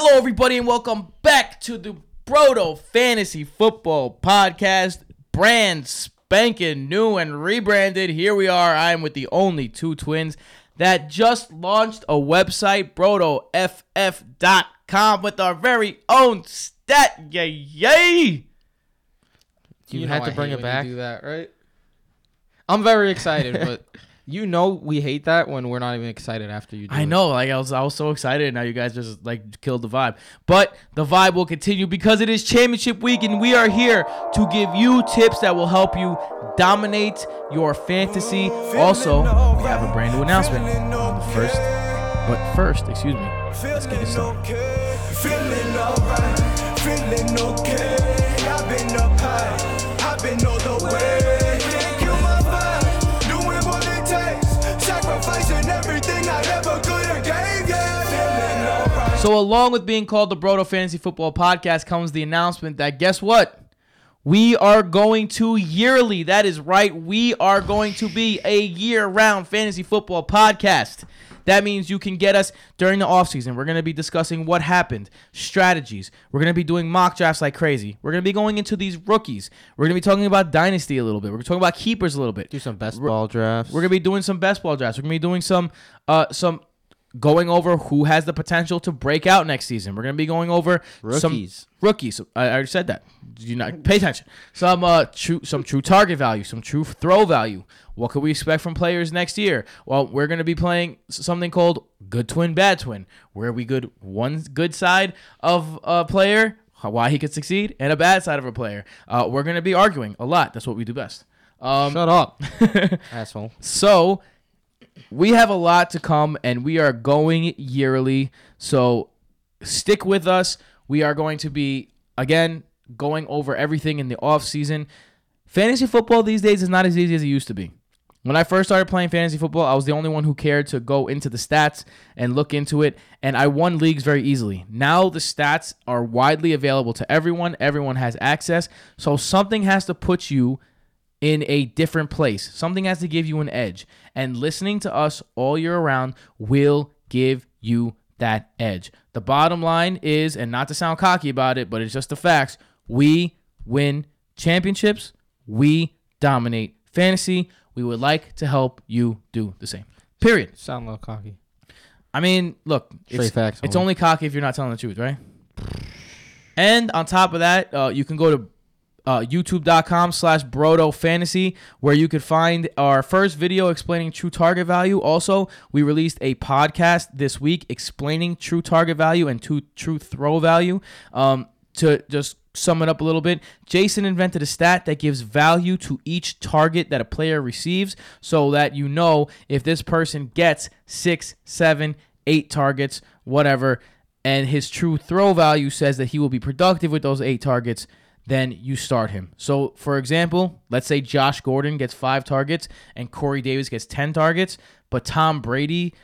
Hello, everybody, and welcome back to the Brodo Fantasy Football Podcast. Brand spanking new and rebranded. Here we are. I am with the only two twins that just launched a website, BrodoFF.com, with our very own stat. Yay, yay! You, know had to I bring hate it when back. You do that, right? I'm very excited, but you know we hate that when we're not even excited after you do I it. know, like I was, I was so excited. Now you guys just like killed the vibe, but the vibe will continue because it is championship week, and we are here to give you tips that will help you dominate your fantasy. Also, we have a brand new announcement on the first, but first, excuse me, let's get it started. So, along with being called the Brodo Fantasy Football Podcast, comes the announcement that guess what? We are going to yearly. That is right. We are going to be a year round fantasy football podcast. That means you can get us during the offseason. We're going to be discussing what happened, strategies. We're going to be doing mock drafts like crazy. We're going to be going into these rookies. We're going to be talking about dynasty a little bit. We're talking about keepers a little bit. Do some best ball drafts. We're gonna be doing some best ball drafts. We're gonna be doing some uh some going over who has the potential to break out next season. We're gonna be going over some Rookies. rookies. I already said that. You not pay attention? Some uh true some true target value, some true throw value. What could we expect from players next year? Well, we're gonna be playing something called good twin, bad twin, where we good one good side of a player, why he could succeed, and a bad side of a player. Uh, we're gonna be arguing a lot. That's what we do best. Um, Shut up, asshole. so we have a lot to come and we are going yearly. So stick with us. We are going to be again going over everything in the off season. Fantasy football these days is not as easy as it used to be. When I first started playing fantasy football, I was the only one who cared to go into the stats and look into it, and I won leagues very easily. Now the stats are widely available to everyone, everyone has access, so something has to put you in a different place. Something has to give you an edge. And listening to us all year around will give you that edge. The bottom line is, and not to sound cocky about it, but it's just the facts we win championships, we dominate fantasy. We would like to help you do the same. Period. Sound a little cocky. I mean, look, Straight it's, facts, it's only cocky if you're not telling the truth, right? And on top of that, uh, you can go to uh, youtube.com slash brodo fantasy where you could find our first video explaining true target value. Also we released a podcast this week explaining true target value and true, true throw value. Um, to just sum it up a little bit jason invented a stat that gives value to each target that a player receives so that you know if this person gets six seven eight targets whatever and his true throw value says that he will be productive with those eight targets then you start him. So, for example, let's say Josh Gordon gets five targets and Corey Davis gets 10 targets, but Tom Brady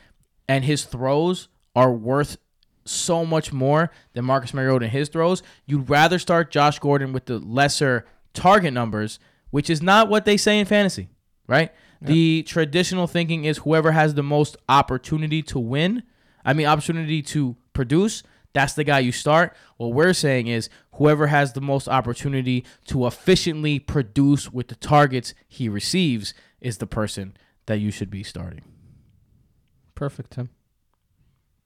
and his throws are worth so much more than Marcus Mariota and his throws. You'd rather start Josh Gordon with the lesser target numbers, which is not what they say in fantasy, right? The traditional thinking is whoever has the most opportunity to win, I mean, opportunity to produce, that's the guy you start. What we're saying is whoever has the most opportunity to efficiently produce with the targets he receives is the person that you should be starting. Perfect, Tim.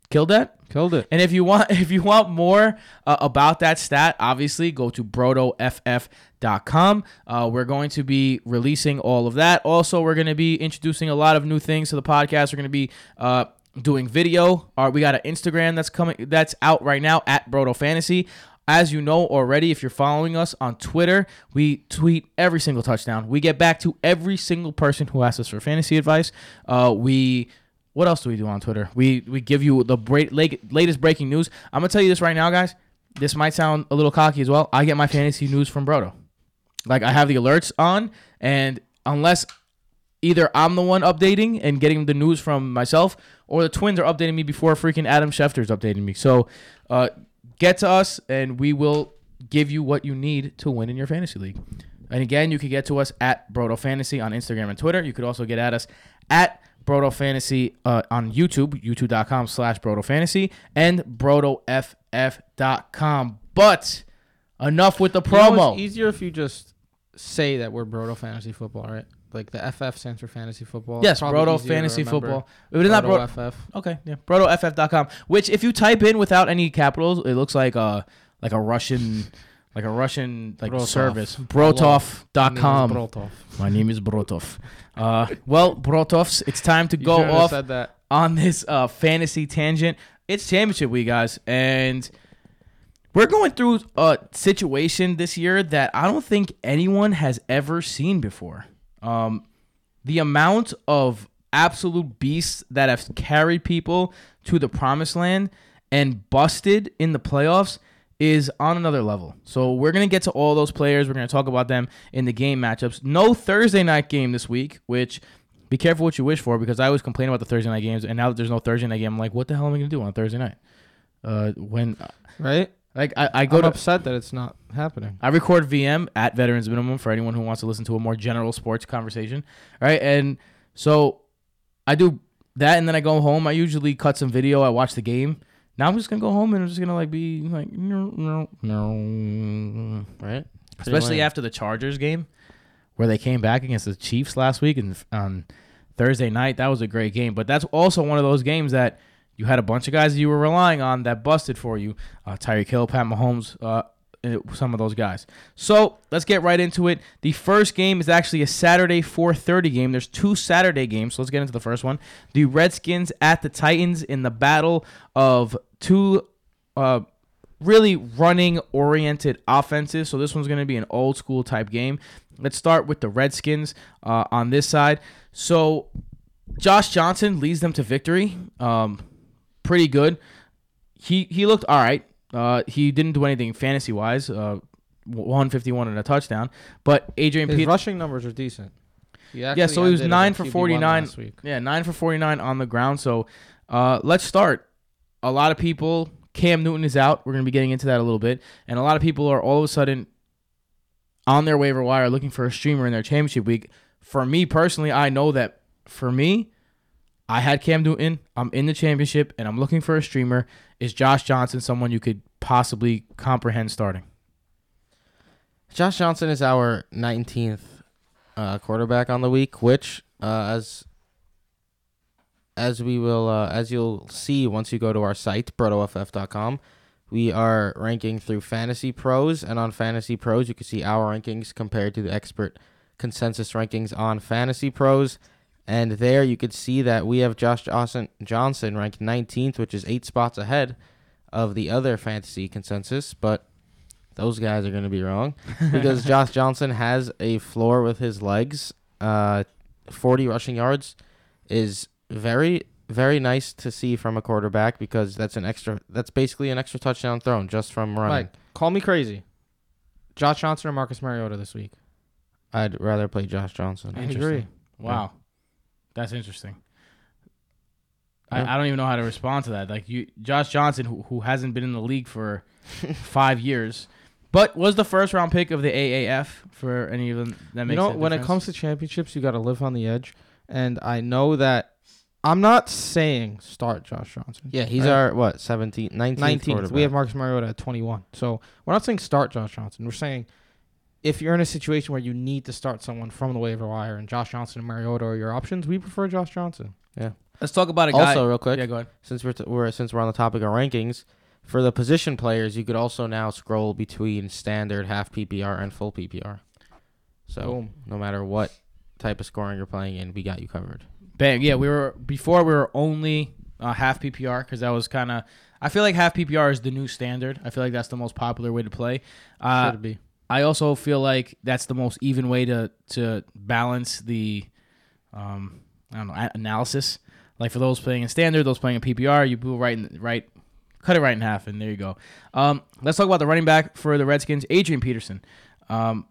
Killed that? Killed it. And if you want if you want more uh, about that stat, obviously go to brodoff.com. Uh, we're going to be releasing all of that. Also, we're going to be introducing a lot of new things to the podcast. We're going to be uh, doing video. Uh, we got an Instagram that's coming that's out right now at Brodo Fantasy. As you know already, if you're following us on Twitter, we tweet every single touchdown. We get back to every single person who asks us for fantasy advice. Uh, we what else do we do on Twitter? We we give you the break, late, latest breaking news. I'm gonna tell you this right now, guys. This might sound a little cocky as well. I get my fantasy news from Brodo. Like I have the alerts on, and unless either I'm the one updating and getting the news from myself, or the Twins are updating me before freaking Adam Schefter's updating me. So, uh, get to us, and we will give you what you need to win in your fantasy league. And again, you can get to us at Broto Fantasy on Instagram and Twitter. You could also get at us at Broto Fantasy uh, on YouTube, youtube.com slash Broto Fantasy, and BrotoFF.com. But enough with the You know, promo. it's easier if you just say that we're Broto Fantasy Football, right? Like the FF stands for Fantasy Football. yes, Probably Brodo Fantasy. Football. It is not Bro- Brodo FF. Okay, yeah. BrodoFF.com. Which if you type in without any capitals, it looks like a like a Russian like a Russian like Brotov. service. Brotov.com. is Brotov. My name is Brotov. Uh, well, Brotovs, it's time to go off Said that. on this uh, fantasy tangent. It's championship week, guys, and we're going through a situation this year that I don't think anyone has ever seen before. Um, the amount of absolute beasts that have carried people to the promised land and busted in the playoffs is on another level. So we're gonna get to all those players. We're gonna talk about them in the game matchups. No Thursday night game this week, which be careful what you wish for because I always complain about the Thursday night games, and now that there's no Thursday night game, I'm like, what the hell am I gonna do on Thursday night? Uh, when Right? Like I, I go I'm to upset that it's not happening. I record VM at Veterans Minimum for anyone who wants to listen to a more general sports conversation. Right. And so I do that and then I go home. I usually cut some video. I watch the game. Now I'm just gonna go home and I'm just gonna like be like no no no right? especially lame. after the Chargers game where they came back against the Chiefs last week and on Thursday night. That was a great game, but that's also one of those games that you had a bunch of guys that you were relying on that busted for you. Uh, Tyreek Hill, Pat Mahomes, uh, some of those guys. So let's get right into it. The first game is actually a Saturday 4:30 game. There's two Saturday games, so let's get into the first one. The Redskins at the Titans in the battle of two uh, really running oriented offenses. So this one's going to be an old school type game. Let's start with the Redskins uh, on this side. So Josh Johnson leads them to victory. Um, pretty good. He he looked all right. Uh, he didn't do anything fantasy wise. Uh, 151 and a touchdown. But Adrian His Peterson. rushing numbers are decent. Yeah, so he was nine for 49. last week. Yeah, nine for 49 on the ground. So uh, let's start. A lot of people, Cam Newton is out. We're going to be getting into that a little bit. And a lot of people are all of a sudden on their waiver wire looking for a streamer in their championship week. For me personally, I know that for me, I had Cam Newton. I'm in the championship and I'm looking for a streamer. Is Josh Johnson someone you could possibly comprehend starting? Josh Johnson is our 19th uh, quarterback on the week, which, uh, as as we will, uh, as you'll see once you go to our site, brotoff.com, we are ranking through Fantasy Pros, and on Fantasy Pros, you can see our rankings compared to the expert consensus rankings on Fantasy Pros. And there you could see that we have Josh Johnson, Johnson ranked 19th, which is eight spots ahead of the other fantasy consensus. But those guys are going to be wrong because Josh Johnson has a floor with his legs. Uh, 40 rushing yards is very, very nice to see from a quarterback because that's an extra. That's basically an extra touchdown thrown just from running. Mike, call me crazy. Josh Johnson or Marcus Mariota this week? I'd rather play Josh Johnson. I agree. Wow. That's interesting. Yeah. I, I don't even know how to respond to that. Like you, Josh Johnson, who, who hasn't been in the league for five years, but was the first round pick of the AAF for any of them. That makes you know, a when it comes to championships, you got to live on the edge. And I know that I'm not saying start Josh Johnson. Yeah, he's Right. our what 17th, 19th, 19th. We have Marcus Mariota at 21. So we're not saying start Josh Johnson. We're saying if you're in a situation where you need to start someone from the waiver wire and Josh Johnson and Mariota are your options, we prefer Josh Johnson. Yeah. Let's talk about a guy. also real quick. yeah, go ahead. since we're, t- we're since we're on the topic of rankings, for the position players, you could also now scroll between standard, half PPR, and full PPR. So Boom. no matter what type of scoring you're playing in, we got you covered. Bang. Yeah, we were before we were only uh, half PPR because that was kind of. I feel like half PPR is the new standard. I feel like that's the most popular way to play. Uh, Should be. I also feel like that's the most even way to to balance the um I don't know analysis. Like for those playing in standard, those playing in PPR, you put right in right cut it right in half and there you go. Um let's talk about the running back for the Redskins, Adrian Peterson. Um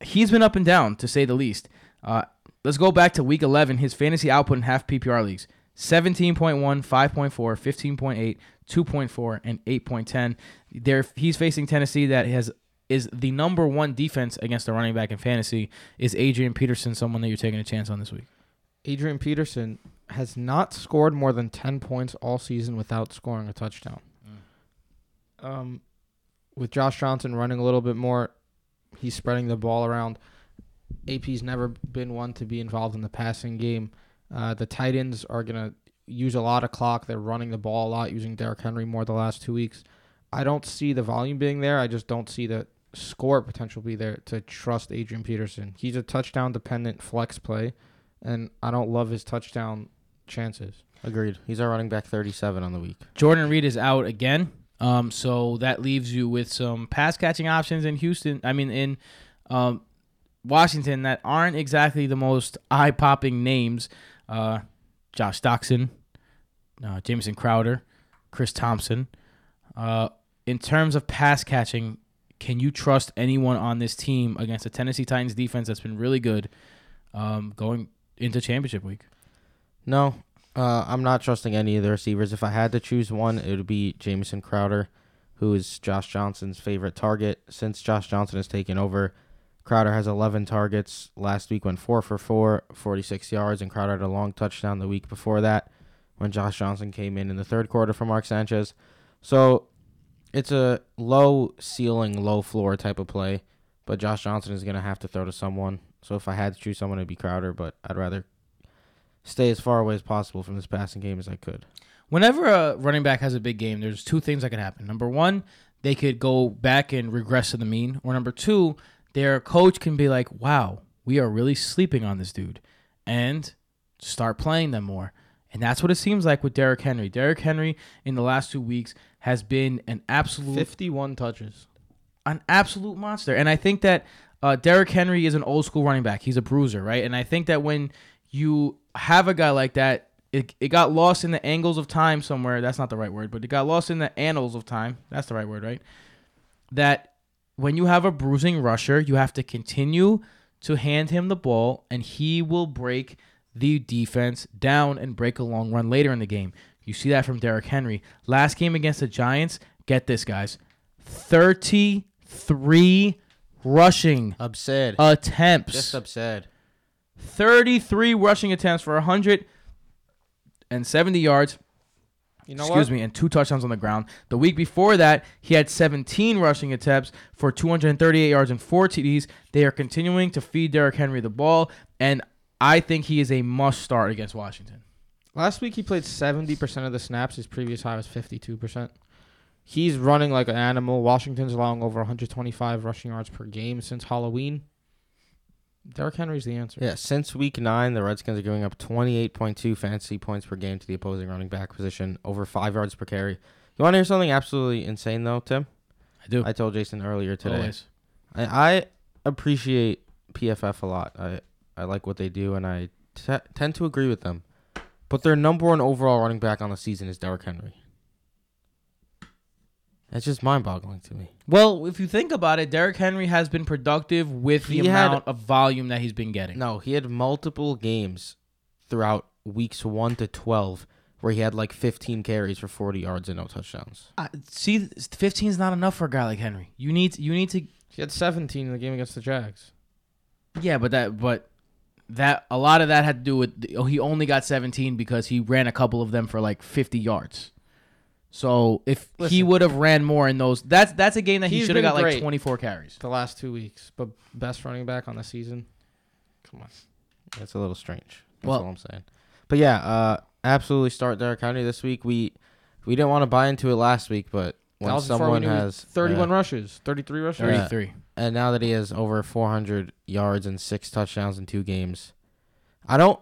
he's been up and down to say the least. Uh let's go back to week 11, his fantasy output in half PPR leagues. 17.1, 5.4, 15.8, 2.4 and 8.10. There he's facing Tennessee that has is the number one defense against the running back in fantasy. Is Adrian Peterson someone that you're taking a chance on this week? Adrian Peterson has not scored more than 10 points all season without scoring a touchdown. Um, with Josh Johnson running a little bit more, he's spreading the ball around. AP's never been one to be involved in the passing game. Uh, the tight ends are going to use a lot of clock. They're running the ball a lot, using Derrick Henry more the last two weeks. I don't see the volume being there. I just don't see the score potential be there to trust Adrian Peterson. He's a touchdown dependent flex play, and I don't love his touchdown chances. Agreed. He's our running back 37 on the week. Jordan Reed is out again. Um, so that leaves you with some pass catching options in Houston. I mean, in um, Washington that aren't exactly the most eye popping names. Uh, Josh Doctson, uh, Jamison Crowder, Chris Thompson. Uh, in terms of pass catching, can you trust anyone on this team against a Tennessee Titans defense that's been really good um, going into championship week? No, uh, I'm not trusting any of the receivers. If I had to choose one, it would be Jamison Crowder, who is Josh Johnson's favorite target. Since Josh Johnson has taken over, Crowder has 11 targets. Last week went 4 for 4, 46 yards, and Crowder had a long touchdown the week before that when Josh Johnson came in in the third quarter for Mark Sanchez. So it's a low ceiling, low floor type of play, but Josh Johnson is going to have to throw to someone. So if I had to choose someone, it'd be Crowder, but I'd rather stay as far away as possible from this passing game as I could. Whenever a running back has a big game, there's two things that could happen. Number one, they could go back and regress to the mean, or number two, their coach can be like, "Wow, we are really sleeping on this dude," and start playing them more. And that's what it seems like with Derrick Henry. Derrick Henry in the last two weeks has been an absolute 51 touches. an absolute monster. And I think that uh, Derrick Henry is an old school running back. He's a bruiser, right? And I think that when you have a guy like that, it, it got lost in the angles of time somewhere. That's not the right word, but it got lost in the annals of time. That's the right word, right? That when you have a bruising rusher, you have to continue to hand him the ball, and he will break the defense down and break a long run later in the game. You see that from Derrick Henry. Last game against the Giants, get this, guys 33 rushing Absurd. attempts. Just absurd. 33 rushing attempts for 170 yards. You know excuse what? me, and two touchdowns on the ground. The week before that, he had 17 rushing attempts for 238 yards and four TDs. They are continuing to feed Derrick Henry the ball, and I think he is a must start against Washington. Last week he played 70% of the snaps. His previous high was 52%. He's running like an animal. Washington's allowing over 125 rushing yards per game since Halloween. Derrick Henry's the answer. Yeah, since week nine, the Redskins are giving up 28.2 fantasy points per game to the opposing running back position, over five yards per carry. You want to hear something absolutely insane, though, Tim? I do. I told Jason earlier today. Always. I, I appreciate PFF a lot. I, I like what they do, and I t- tend to agree with them. But their number one overall running back on the season is Derrick Henry. That's just mind boggling to me. Well, if you think about it, Derrick Henry has been productive with the He had- amount of volume that he's been getting. No, he had multiple games throughout weeks 1 to 12 where he had like 15 carries for 40 yards and no touchdowns. Uh, see, 15 is not enough for a guy like Henry. You need you need to He had 17 in the game against the Jags. Yeah, but that but that a lot of that had to do with oh, he only got 17 because he ran a couple of them for like 50 yards. So if he would have ran more in those, that's that's a game that he should have got like 24 carries. The last two weeks, but best running back on the season. Come on. That's a little strange. That's Well- all I'm saying. But yeah, uh, absolutely start Derrick Henry this week. We we didn't want to buy into it last week, but when That was someone we knew he- has 31 uh, rushes, 33 rushes. Yeah. 33. and now that he has over 400 yards and six touchdowns in two games, I don't.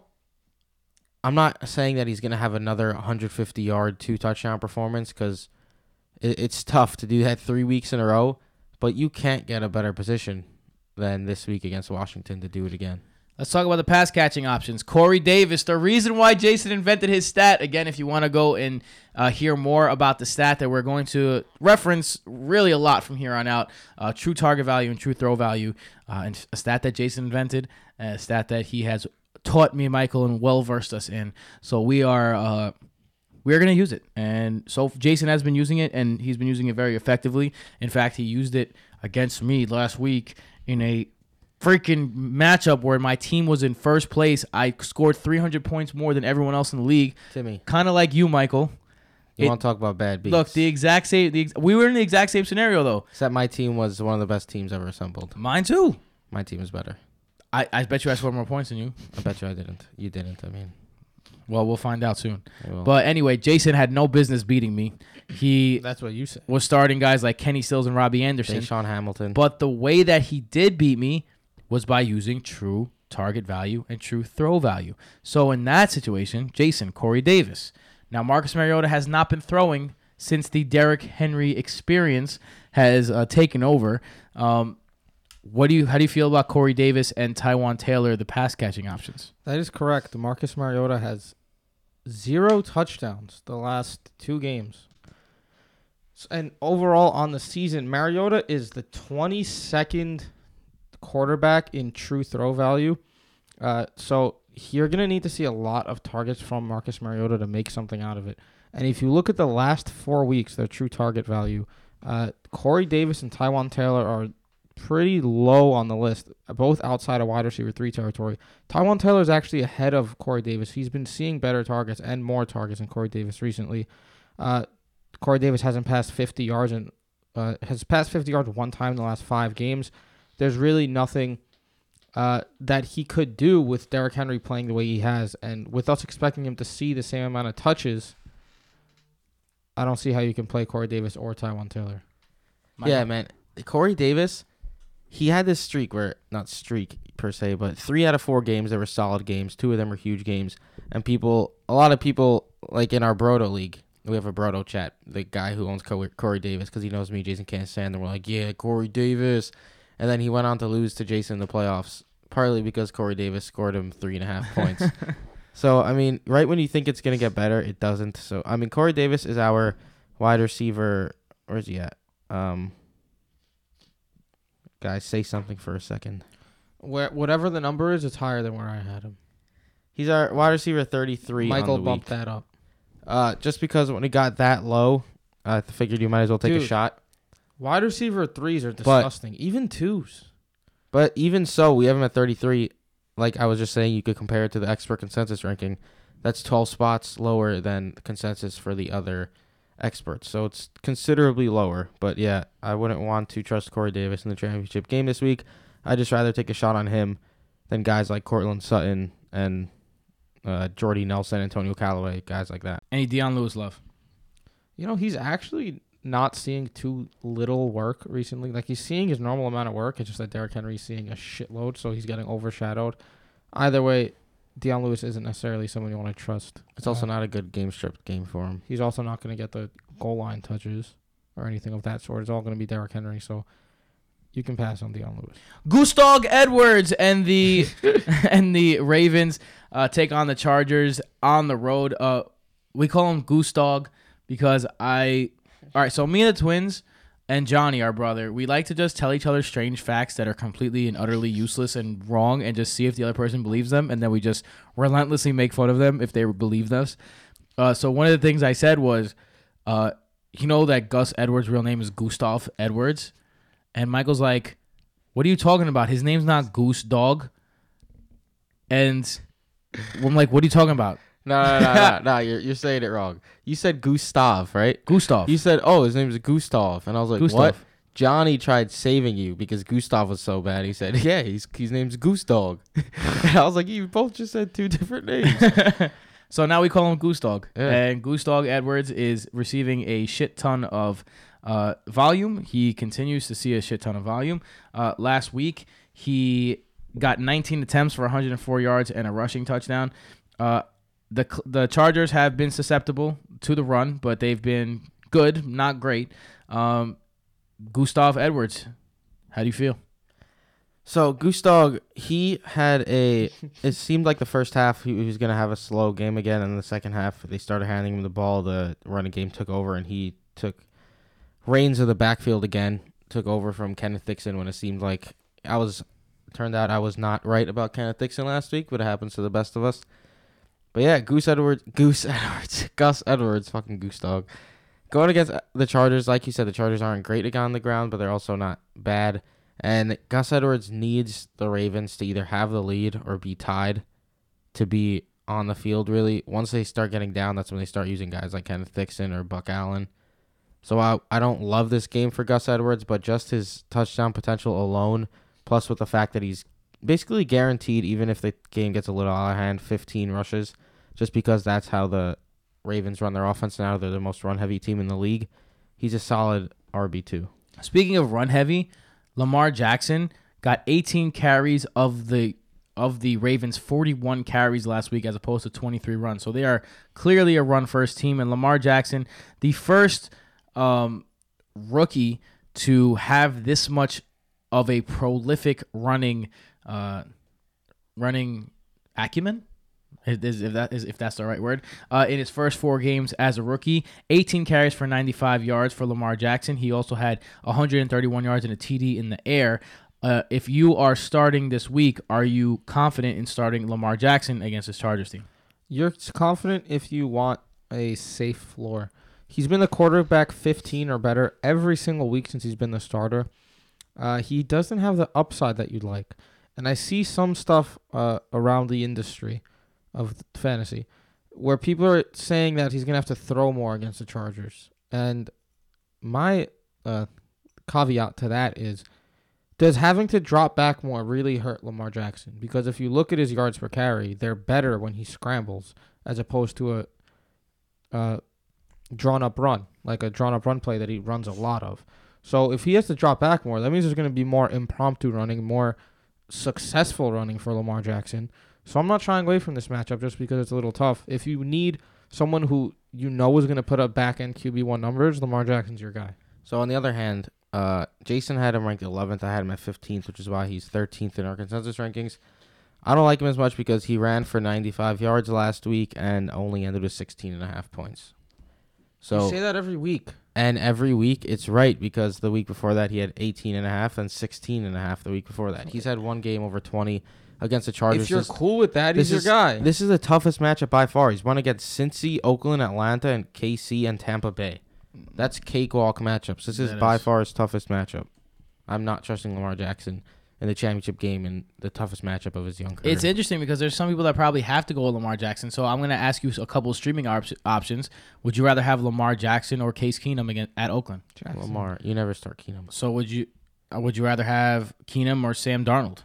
I'm not saying that he's gonna have another 150 yard, two touchdown performance because it, it's tough to do that three weeks in a row. But you can't get a better position than this week against Washington to do it again. Let's talk about the pass catching options. Corey Davis, the reason why Jason invented his stat. Again, if you want to go and uh, hear more about the stat that we're going to reference really a lot from here on out uh, true target value and true throw value, uh, and a stat that Jason invented, a stat that he has taught me, Michael, and well versed us in. So we are. Uh, we're going to use it. And so Jason has been using it, and he's been using it very effectively. In fact, he used it against me last week in a freaking matchup where my team was in first place. I scored 300 points more than everyone else in the league. Timmy, Kind of like you, Michael. you It- want to talk about bad beats? Look, the exact same. The we were in the exact same scenario though. Except my team was one of the best teams ever assembled. Mine too. My team is better. I, I bet you I scored more points than you. I bet you I didn't. You didn't. I mean, Well, we'll find out soon. But anyway, Jason had no business beating me. He That's what you said. was starting guys like Kenny Stills and Robbie Anderson. Sean Hamilton. But the way that he did beat me was by using true target value and true throw value. So in that situation, Jason, Corey Davis. Now, Marcus Mariota has not been throwing since the Derrick Henry experience has uh, taken over. Um, what do you? How do you feel about Corey Davis and Taywan Taylor, the pass catching options? That is correct. Marcus Mariota has zero touchdowns the last two games. And overall on the season, Mariota is the 22nd quarterback in true throw value. Uh, so you're going to need to see a lot of targets from Marcus Mariota to make something out of it. And if you look at the last four weeks, their true target value, uh, Corey Davis and Taywan Taylor are pretty low on the list, both outside of wide receiver three territory. Taywan Taylor is actually ahead of Corey Davis. He's been seeing better targets and more targets than Corey Davis recently. Uh, Corey Davis hasn't passed 50 yards and uh, has passed 50 yards one time in the last five games. There's really nothing uh, that he could do with Derrick Henry playing the way he has, and with us expecting him to see the same amount of touches. I don't see how you can play Corey Davis or Taywan Taylor. yeah, man. Corey Davis, he had this streak where not streak per se, but three out of four games that were solid games. Two of them were huge games, and people, a lot of people, like in our Brodo league, we have a Brodo chat. The guy who owns Corey Davis, because he knows me, Jason can't stand. And we're like, yeah, Corey Davis, and then he went on to lose to Jason in the playoffs, partly because Corey Davis scored him three and a half points. So I mean, right when you think it's gonna get better, it doesn't. So I mean, Corey Davis is our wide receiver. Where's he at? Um, guys, say something for a second. Where whatever the number is, it's higher than where I had him. He's our wide receiver thirty-three. Michael bumped week. that up. Uh, just because when it got that low, I figured you might as well take a shot. Wide receiver threes are disgusting. Even twos. But even so, we have him at 33. Like I was just saying, you could compare it to the expert consensus ranking. That's 12 spots lower than the consensus for the other experts. So it's considerably lower. But yeah, I wouldn't want to trust Corey Davis in the championship game this week. I'd just rather take a shot on him than guys like Courtland Sutton and uh, Jordy Nelson, Antonio Callaway, guys like that. Any Dion Lewis love? You know, he's actually not seeing too little work recently. Like he's seeing his normal amount of work. It's just that Derrick Henry's seeing a shitload, so he's getting overshadowed. Either way, Dion Lewis isn't necessarily someone you want to trust. It's also not a good game stripped game for him. He's also not going to get the goal line touches or anything of that sort. It's all going to be Derrick Henry, so you can pass on Dion Lewis. Gustog Edwards and the and the Ravens uh, take on the Chargers on the road. Uh, we call him Gustog because I. All right, so me and the twins and Johnny, our brother, we like to just tell each other strange facts that are completely and utterly useless and wrong, and just see if the other person believes them, and then we just relentlessly make fun of them if they believe us. Uh, so one of the things I said was, uh, you know that Gus Edwards' real name is Gustav Edwards, and Michael's like, "What are you talking about? His name's not Goose Dog." And I'm like, "What are you talking about, No, no, no, no. You're, you're saying it wrong. You said Gustav, right? Gustav?" You said, "Oh, his name is Gustav," and I was like, Gustav. "What?" Johnny tried saving you because Gustav was so bad. He said, "Yeah, he's his name's Goose Dog," and I was like, "You both just said two different names." So now we call him Goose Dog. Yeah. And Goose Dog Edwards is receiving a shit ton of uh, volume. He continues to see a shit ton of volume. Uh, last week, he got 19 attempts for 104 yards and a rushing touchdown. Uh, the the Chargers have been susceptible to the run, but they've been good, not great. Um, Gustav Edwards, how do you feel? so Gustav, he had a. It seemed like the first half he, was gonna have a slow game again, and the second half they started handing him the ball. The running game took over, and he took reins of the backfield again. Took over from Kenneth Dixon when it seemed like I was. Turned out I was not right about Kenneth Dixon last week, but it happens to the best of us. But yeah, Goose Edwards, Goose Edwards, Gus Edwards, fucking Goose Dog. Going against uh, the Chargers, like you said, the Chargers aren't great again on the ground, but they're also not bad. And Gus Edwards needs the Ravens to either have the lead or be tied to be on the field, really. Once they start getting down, that's when they start using guys like Kenneth Dixon or Buck Allen. So I, I don't love this game for Gus Edwards, but just his touchdown potential alone, plus with the fact that he's basically guaranteed, even if the game gets a little out of hand, 15 rushes, just because that's how the Ravens run their offense now. They're the most run heavy team in the league. He's a solid RB2. Speaking of run heavy, Lamar Jackson got 18 carries of the of the Ravens 41 carries last week as opposed to 23 runs. So they are clearly a run first team and Lamar Jackson, the first um, rookie to have this much of a prolific running uh, running acumen if that is if that's the right word. Uh, in his first four games as a rookie, 18 carries for 95 yards for Lamar Jackson. He also had 131 yards and a TD in the air. Uh, if you are starting this week, are you confident in starting Lamar Jackson against this Chargers team? You're confident if you want a safe floor. He's been the quarterback 15 or better every single week since he's been the starter. Uh, he doesn't have the upside that you'd like. And I see some stuff uh, around the industry of fantasy where people are saying that he's to have to throw more against the Chargers. And my uh, caveat to that is does having to drop back more really hurt Lamar Jackson? Because if you look at his yards per carry, they're better when he scrambles as opposed to a drawn up run, like a drawn up run play that he runs a lot of. So if he has to drop back more, that means there's going to be more impromptu running, more successful running for Lamar Jackson. So I'm not shying away from this matchup just because it's a little tough. If you need someone who you know is going to put up back end QB1 numbers, Lamar Jackson's your guy. So on the other hand, uh, Jason had him ranked 11th. I had him at 15th, which is why he's 13th in our consensus rankings. I don't like him as much because he ran for 95 yards last week and only ended with 16 and a half points. So you say that every week. and every week it's right because the week before that he had 18 and a half and 16 and a half the week before that. He's had one game over 20 against the Chargers. If you're This- cool with that, this he's your is- guy. This is the toughest matchup by far. He's won against Cincy, Oakland, Atlanta, and KC and Tampa Bay. That's cakewalk matchups. This is That by is. far his toughest matchup. I'm not trusting Lamar Jackson in the championship game in the toughest matchup of his young career. It's interesting because there's some people that probably have to go with Lamar Jackson. So I'm going to ask you a couple of streaming op- options. Would you rather have Lamar Jackson or Case Keenum again at Oakland? Jackson. Lamar. You never start Keenum. So would you uh, would you rather have Keenum or Sam Darnold?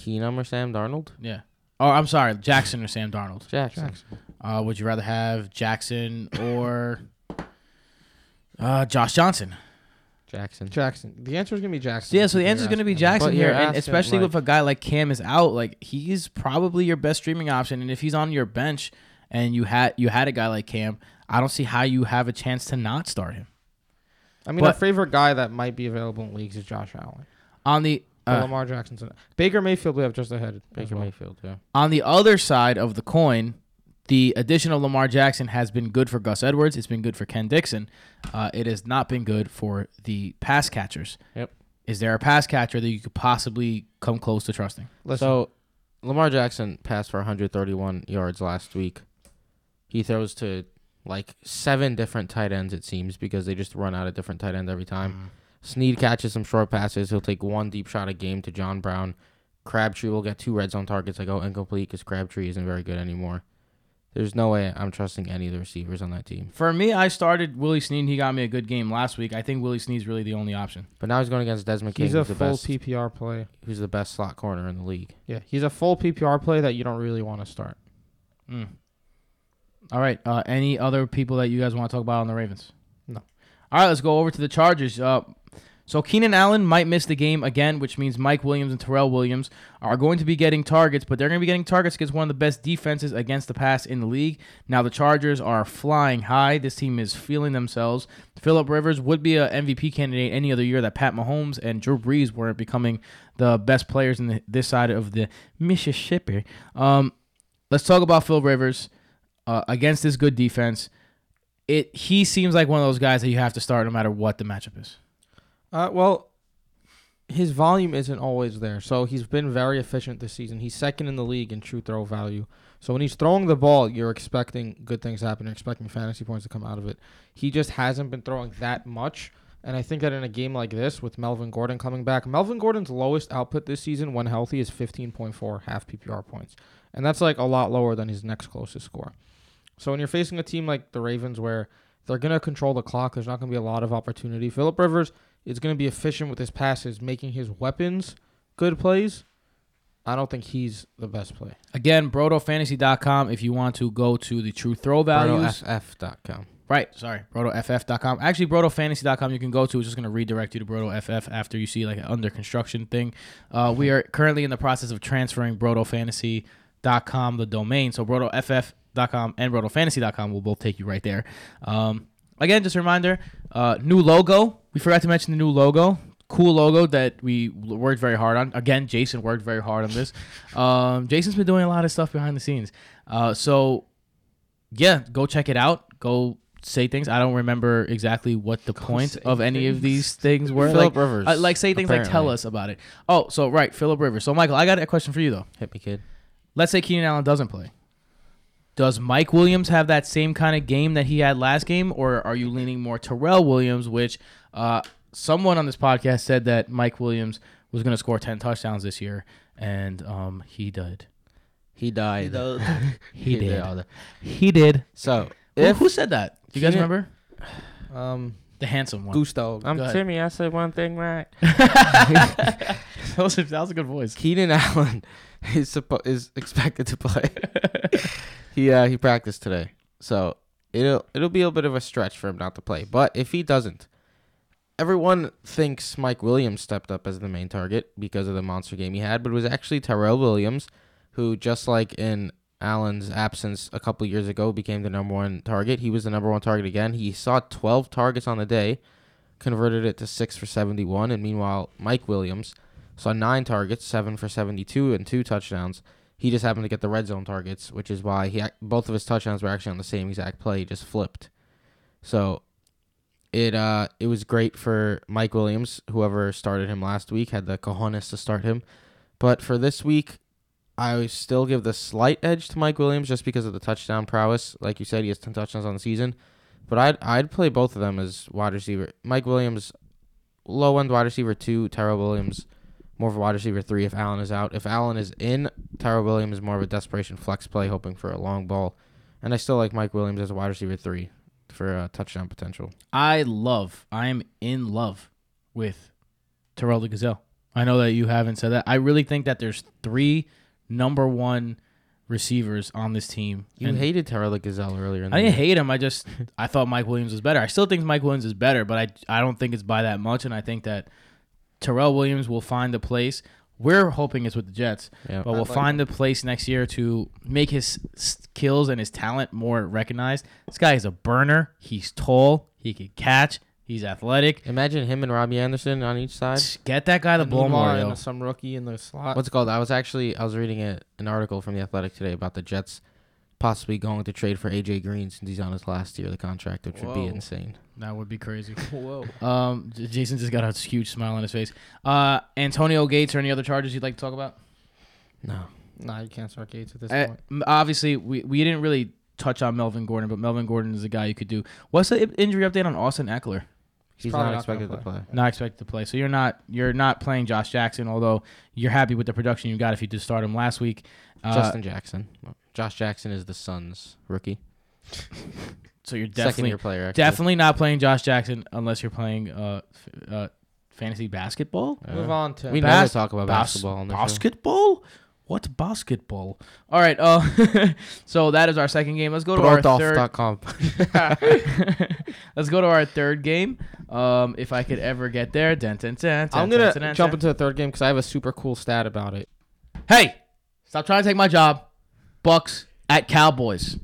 Keenum or Sam Darnold? Yeah. Oh, I'm sorry, Jackson or Sam Darnold. Jackson. Jackson. Uh, would you rather have Jackson or uh, Josh Johnson? Jackson. Jackson. The answer is gonna be Jackson. Yeah, so the answer is going to be. Jackson But here, you're and asking, especially like- with a guy like Cam is out, like he's probably your best streaming option. And if he's on your bench and you had you had a guy like Cam, I don't see how you have a chance to not start him. I mean, but- our favorite guy that might be available in leagues is Josh Allen. On the But uh, Lamar Jackson's in it. Baker Mayfield we have just ahead. as Baker well. Mayfield, yeah. on the other side of the coin, the addition of Lamar Jackson has been good for Gus Edwards. It's been good for Ken Dixon. Uh, it has not been good for the pass catchers. Yep. Is there a pass catcher that you could possibly come close to trusting? Listen, So, Lamar Jackson passed for 131 yards last week. He throws to like seven different tight ends, it seems, because they just run out of different tight end every time. Snead catches some short passes. He'll take one deep shot a game to John Brown. Crabtree will get two red zone targets that go incomplete because Crabtree isn't very good anymore. There's no way I'm trusting any of the receivers on that team. For me, I started Willie Snead. He got me a good game last week. I think Willie Snead's really the only option. But now he's going against Desmond King, he's a who's the full best, PPR play. who's the best slot corner in the league. Yeah, he's a full PPR play that you don't really want to start. Mm. All right. Uh, any other people that you guys want to talk about on the Ravens? No. All right. Let's go over to the Chargers. Uh, so Keenan Allen might miss the game again, which means Mike Williams and Tyrell Williams are going to be getting targets, but they're going to be getting targets against one of the best defenses against the pass in the league. Now the Chargers are flying high. This team is feeling themselves. Philip Rivers would be a MVP candidate any other year that Pat Mahomes and Drew Brees weren't becoming the best players in the, this side of the Mississippi. Um, let's talk about Phil Rivers uh, against this good defense. It he seems like one of those guys that you have to start no matter what the matchup is. Uh, well, his volume isn't always there. So he's been very efficient this season. He's second in the league in true throw value. So when he's throwing the ball, you're expecting good things to happen. You're expecting fantasy points to come out of it. He just hasn't been throwing that much. And I think that in a game like this, with Melvin Gordon coming back, Melvin Gordon's lowest output this season when healthy is 15.4 half PPR points. And that's like a lot lower than his next closest score. So when you're facing a team like the Ravens where they're going to control the clock, there's not going to be a lot of opportunity. Philip Rivers is going to be efficient with his passes, making his weapons good plays. I don't think he's the best play. Again, brotofantasy.com if you want to go to the true throw values. BrotoFF.com. Right, sorry, brotoff.com. Actually, brotofantasy.com you can go to. It's just going to redirect you to brotoff after you see like an under construction thing. Uh, we are currently in the process of transferring brotofantasy.com the domain. So brotoff.com and brotofantasy.com will both take you right there. Um, again, just a reminder, uh, new logo. We forgot to mention the new logo. Cool logo that we worked very hard on. Again, Jason worked very hard on this. Um, Jason's been doing a lot of stuff behind the scenes. Uh, so yeah, go check it out. Go say things. I don't remember exactly what the point of any of these things were. Philip like, Rivers. uh, like say things like tell us about it. Oh, so right, Philip Rivers. So Michael, I got a question for you though. Hit me, kid. Let's say Keenan Allen doesn't play. Does Mike Williams have that same kind of game that he had last game, or are you leaning more Tyrell Williams, which uh, someone on this podcast said that Mike Williams was going to score ten touchdowns this year, and um, he did. He died. He did. died. He did. So Who, if who said that? Do you guys Keenan- remember? Um, The handsome one. Gusto. I'm Go ahead. Timmy, I said one thing right. that, was a, that was a good voice. Keenan Allen is suppo- is expected to play. he uh, he practiced today, so it'll it'll be a bit of a stretch for him not to play. But if he doesn't, everyone thinks Mike Williams stepped up as the main target because of the monster game he had, but it was actually Tyrell Williams who, just like in Allen's absence a couple years ago, became the number one target. He was the number one target again. He saw 12 targets on the day, converted it to six for 71, and meanwhile Mike Williams saw nine targets, seven for 72, and two touchdowns. He just happened to get the red zone targets, which is why he both of his touchdowns were actually on the same exact play, He just flipped. So it uh it was great for Mike Williams. Whoever started him last week had the cojones to start him, but for this week, I still give the slight edge to Mike Williams just because of the touchdown prowess. Like you said, he has ten touchdowns on the season, but I'd I'd play both of them as wide receiver. Mike Williams, low end wide receiver two. Tyrell Williams, more of a wide receiver three if Allen is out. If Allen is in, Tyrell Williams is more of a desperation flex play, hoping for a long ball. And I still like Mike Williams as a wide receiver three for uh, touchdown potential. I love, I am in love with Tyrell the Gazelle. I know that you haven't said that. I really think that there's three number one receivers on this team. You And hated Tyrell Gazelle earlier. In the I didn't year. hate him. I just I thought Mike Williams was better. I still think Mike Williams is better, but I I don't think it's by that much. And I think that Tyrell Williams will find a place. We're hoping it's with the Jets, Yeah. but we'll like find a place next year to make his skills and his talent more recognized. This guy is a burner. He's tall. He can catch. He's athletic. Imagine him and Robbie Anderson on each side. Get that guy the And ball more. And some rookie in the slot. What's it called? I was actually I was reading a, an article from the Athletic today about the Jets possibly going to trade for AJ Green since he's on his last year of the contract, which would be insane. That would be crazy. Whoa. Um, Jason just got a huge smile on his face. Uh, Antonio Gates or any other charges you'd like to talk about? No. Nah, you can't start Gates at this Uh, point. obviously, we, we didn't really touch on Melvin Gordon, but Melvin Gordon is a guy you could do. What's the injury update on Austin Ekeler? He's, probably not not gonna expected to play. Not expected to play, so you're not you're not playing Josh Jackson. Although you're happy with the production you got if you did start him last week. Uh, Justin Jackson. Josh Jackson is the Suns rookie. so you're Second definitely year player. Actually. definitely not playing Josh Jackson unless you're playing uh, f- uh fantasy basketball. Uh, Move on to. We Bas- never talk about Bas- basketball on the show. basketball. What basketball? All right. Uh, so that is our second game. Let's go to our third. Let's go to our third game. Um, if I could ever get there. Dun, dun, dun, dun, I'm gonna dun, dun, jump dun. into the third game because I have a super cool stat about it. Hey, stop trying to take my job. Bucs at Cowboys.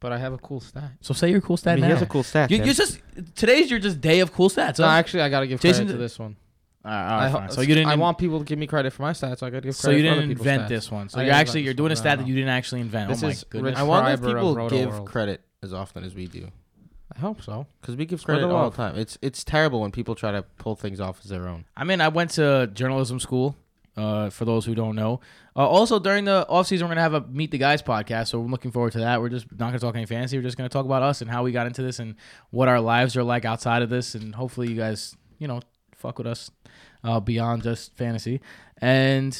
But I have a cool stat. So say your cool stat I mean, now. he has a cool stat. you, Tim. you just today's your just day of cool stats. So huh? actually, I gotta give Jason credit to this one. all right, all I fine. So you didn't. I want people to give me credit for my stats. So I gotta give credit. So you didn't people's invent stats. this one. So I you're actually you're doing one, a stat that you didn't actually invent. This oh my is goodness. I wonder if Schreiber people give World. credit as often as we do. I hope so. Because we give credit all the time. It's it's terrible when people try to pull things off as their own. I mean, I went to journalism school. Uh, for those who don't know. Uh, also, during the offseason, we're gonna have a Meet the Guys podcast, so I'm looking forward to that. We're just not gonna talk any fantasy. We're just gonna talk about us and how we got into this and what our lives are like outside of this, and hopefully, you guys you know fuck with us uh, beyond just fantasy. And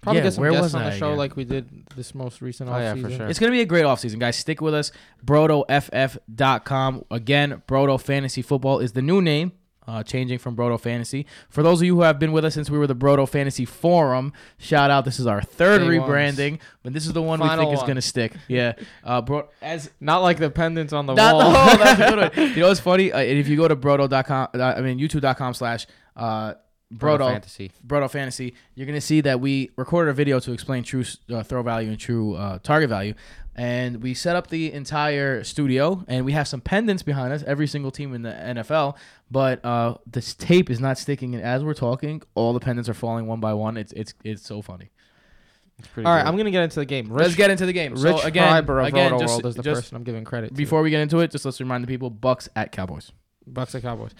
Probably yeah, get some where guests was on I the show again? like we did this most recent Oh, yeah, for offseason. sure. It's going to be a great offseason, guys. Stick with us. BrotoFF.com. Again, Broto Fantasy Football is the new name, uh, changing from Broto Fantasy. For those of you who have been with us since we were the Broto Fantasy Forum, shout out. This is our third Day ones. rebranding, but this is the one we Final think is going to stick. Yeah. Uh, bro, as Not like the pendants on the Not- wall. oh, that's a good one. You know what's funny? Uh, if you go to broto.com, uh, I mean youtube.com slash uh, Broto broto fantasy. broto fantasy, you're gonna see that we recorded a video to explain true uh, throw value and true uh, target value, and we set up the entire studio, and we have some pendants behind us. Every single team in the NFL, but uh, this tape is not sticking, and as we're talking, all the pendants are falling one by one. It's it's it's so funny. It's pretty All right, cool. I'm gonna get into the game. Rich, Let's get into the game. Rich so again, Freiber of again, just, World is the just person I'm giving credit to. before we get into it, just let's remind the people: Bucs at Cowboys. Bucs at Cowboys.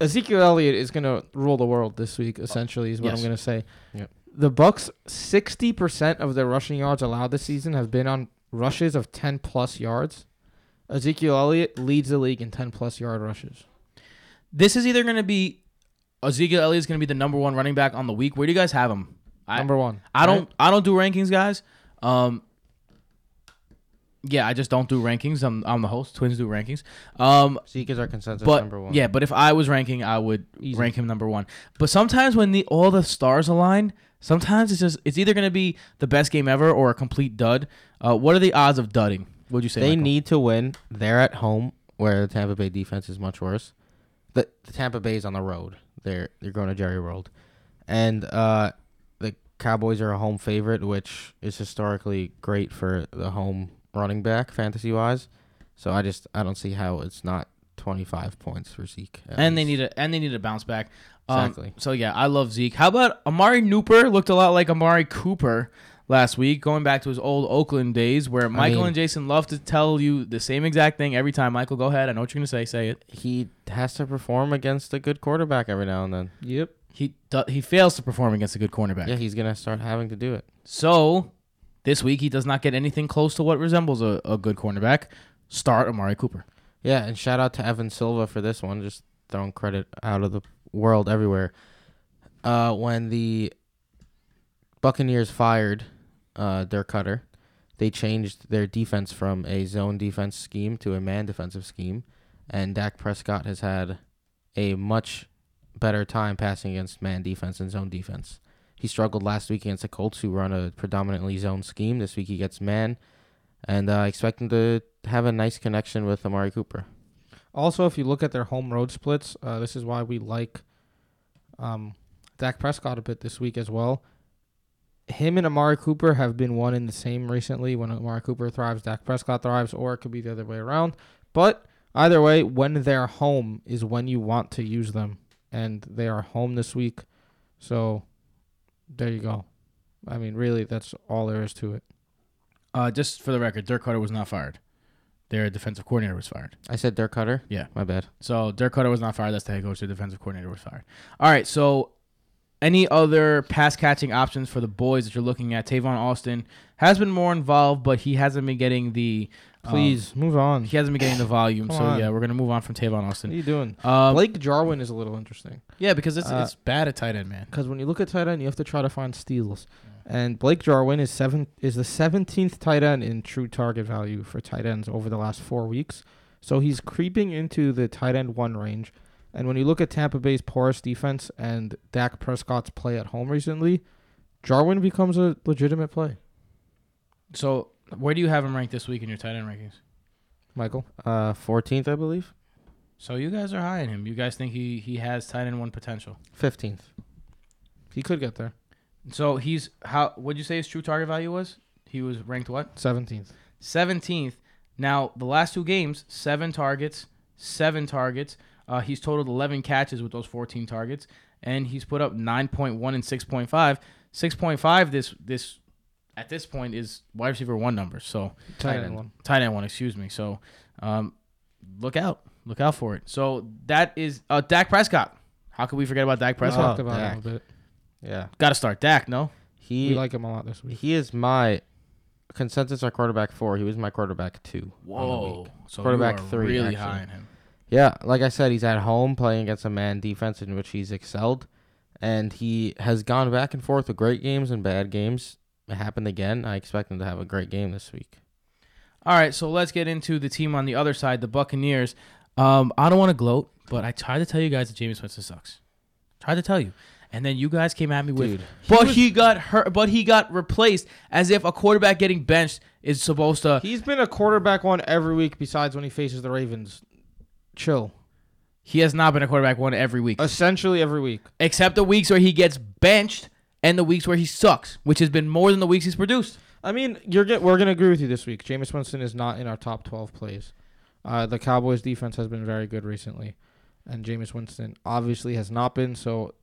Ezekiel Elliott is gonna rule the world this week. Essentially, is what Yes. I'm gonna say. Yep. The Bucs, sixty percent of their rushing yards allowed this season have been on rushes of ten plus yards. Ezekiel Elliott leads the league in ten plus yard rushes. This is either going to be Ezekiel Elliott is going to be the number one running back on the week. Where do you guys have him? I, Number one. I don't. right? I don't do rankings, guys. Um. Yeah, I just don't do rankings. I'm, I'm the host. Twins do rankings. Um, Zeke is our consensus but number one. yeah, but if I was ranking, I would Easy. rank him number one. But sometimes when the all the stars align, sometimes it's just it's either going to be the best game ever or a complete dud. Uh, what are the odds of dudding? What'd you say? they Michael? need to win. They're at home, where the Tampa Bay defense is much worse. The, the Tampa Bay is on the road. They're they're going to Jerry World, and uh, the Cowboys are a home favorite, which is historically great for the home running back fantasy wise. So I just I don't see how it's not twenty five points for Zeke. at and they need a and they need to bounce back. Um, Exactly. So yeah, I love Zeke. How about Amari Nooper? Looked a lot like Amari Cooper last week, going back to his old Oakland days, where Michael mean- and Jason love to tell you the same exact thing every time. Michael, go ahead. I know what you're gonna say. Say it. he has to perform against a good quarterback every now and then. Yep. He do, he fails to perform against a good cornerback. Yeah, he's gonna start having to do it. So this week he does not get anything close to what resembles a, a good cornerback. Start Amari Cooper. Yeah, and shout out to Evan Silva for this one, just throwing credit out of the world everywhere. Uh, when the Buccaneers fired uh, Dirk Koetter, they changed their defense from a zone defense scheme to a man defensive scheme, and Dak Prescott has had a much better time passing against man defense and zone defense. He struggled last week against the Colts, who run a predominantly zone scheme. This week he gets man, and uh, I expect him to have a nice connection with Amari Cooper. Also, if you look at their home road splits, uh, this is why we like um, Dak Prescott a bit this week as well. Him and Amari Cooper have been one in the same recently. When Amari Cooper thrives, Dak Prescott thrives, or it could be the other way around. But either way, when they're home is when you want to use them, and they are home this week. So there you go. I mean, really, that's all there is to it. Uh, just for the record, Dirk Koetter was not fired. Their defensive coordinator was fired. I said Dirk Koetter. Yeah. my bad. So Dirk Koetter was not fired. That's the head coach. The defensive coordinator was fired. All right. So any other pass catching options for the boys that you're looking at? Tavon Austin has been more involved, but he hasn't been getting the um, Please move on. he hasn't been getting the volume. Come so on. yeah, we're gonna move on from Tavon Austin. What are you doing? Um, Blake Jarwin is a little interesting. yeah, because it's Uh, it's bad at tight end, man. because when you look at tight end, you have to try to find steals. And Blake Jarwin is seven is the seventeenth tight end in true target value for tight ends over the last four weeks. So he's creeping into the tight end one range. And when you look at Tampa Bay's porous defense and Dak Prescott's play at home recently, Jarwin becomes a legitimate play. So where do you have him ranked this week in your tight end rankings? Michael, Uh, 14th, I believe. So you guys are high on him. You guys think he he has tight end one potential. 15th. he could get there. So he's how? What'd you say his true target value was? He was ranked what? Seventeenth. 17th. Now, the last two games, seven targets, seven targets. Uh, he's totaled 11 catches with those 14 targets, and he's put up 9.1 and 6.5. 6.5 this this at this point is wide receiver one numbers. So Tight, Tight end end. one. tight end one, excuse me. So um, look out, look out for it. So that is uh, Dak Prescott. How could we forget about Dak We Prescott? talked about Dak. him a bit. Yeah. Got to start Dak. No, He We like him a lot this week. he is my consensus our quarterback 4. He was my quarterback 2. on the whoa. week. So Quarterback you are three, really actually. high on him. Yeah, like I said, he's at home playing against a man defense in which he's excelled, and he has gone back and forth with great games and bad games. It happened again. I expect him to have a great game this week. All right, so let's get into the team on the other side, the Buccaneers. Um, I don't want to gloat, but I tried to tell you guys that Jameis Winston sucks. Tried to tell you, and then you guys came at me with, Dude, but he got hurt, but he got replaced, as if a quarterback getting benched is supposed to. He's been a quarterback one every week besides when he faces the Ravens. Chill. He has not been a quarterback one every week, Essentially every week. except the weeks where he gets benched and the weeks where he sucks, which has been more than the weeks he's produced. I mean, you're get, we're gonna agree with you this week. Jameis Winston is not in our top twelve plays. Uh, the Cowboys defense has been very good recently, and Jameis Winston obviously has not been. So,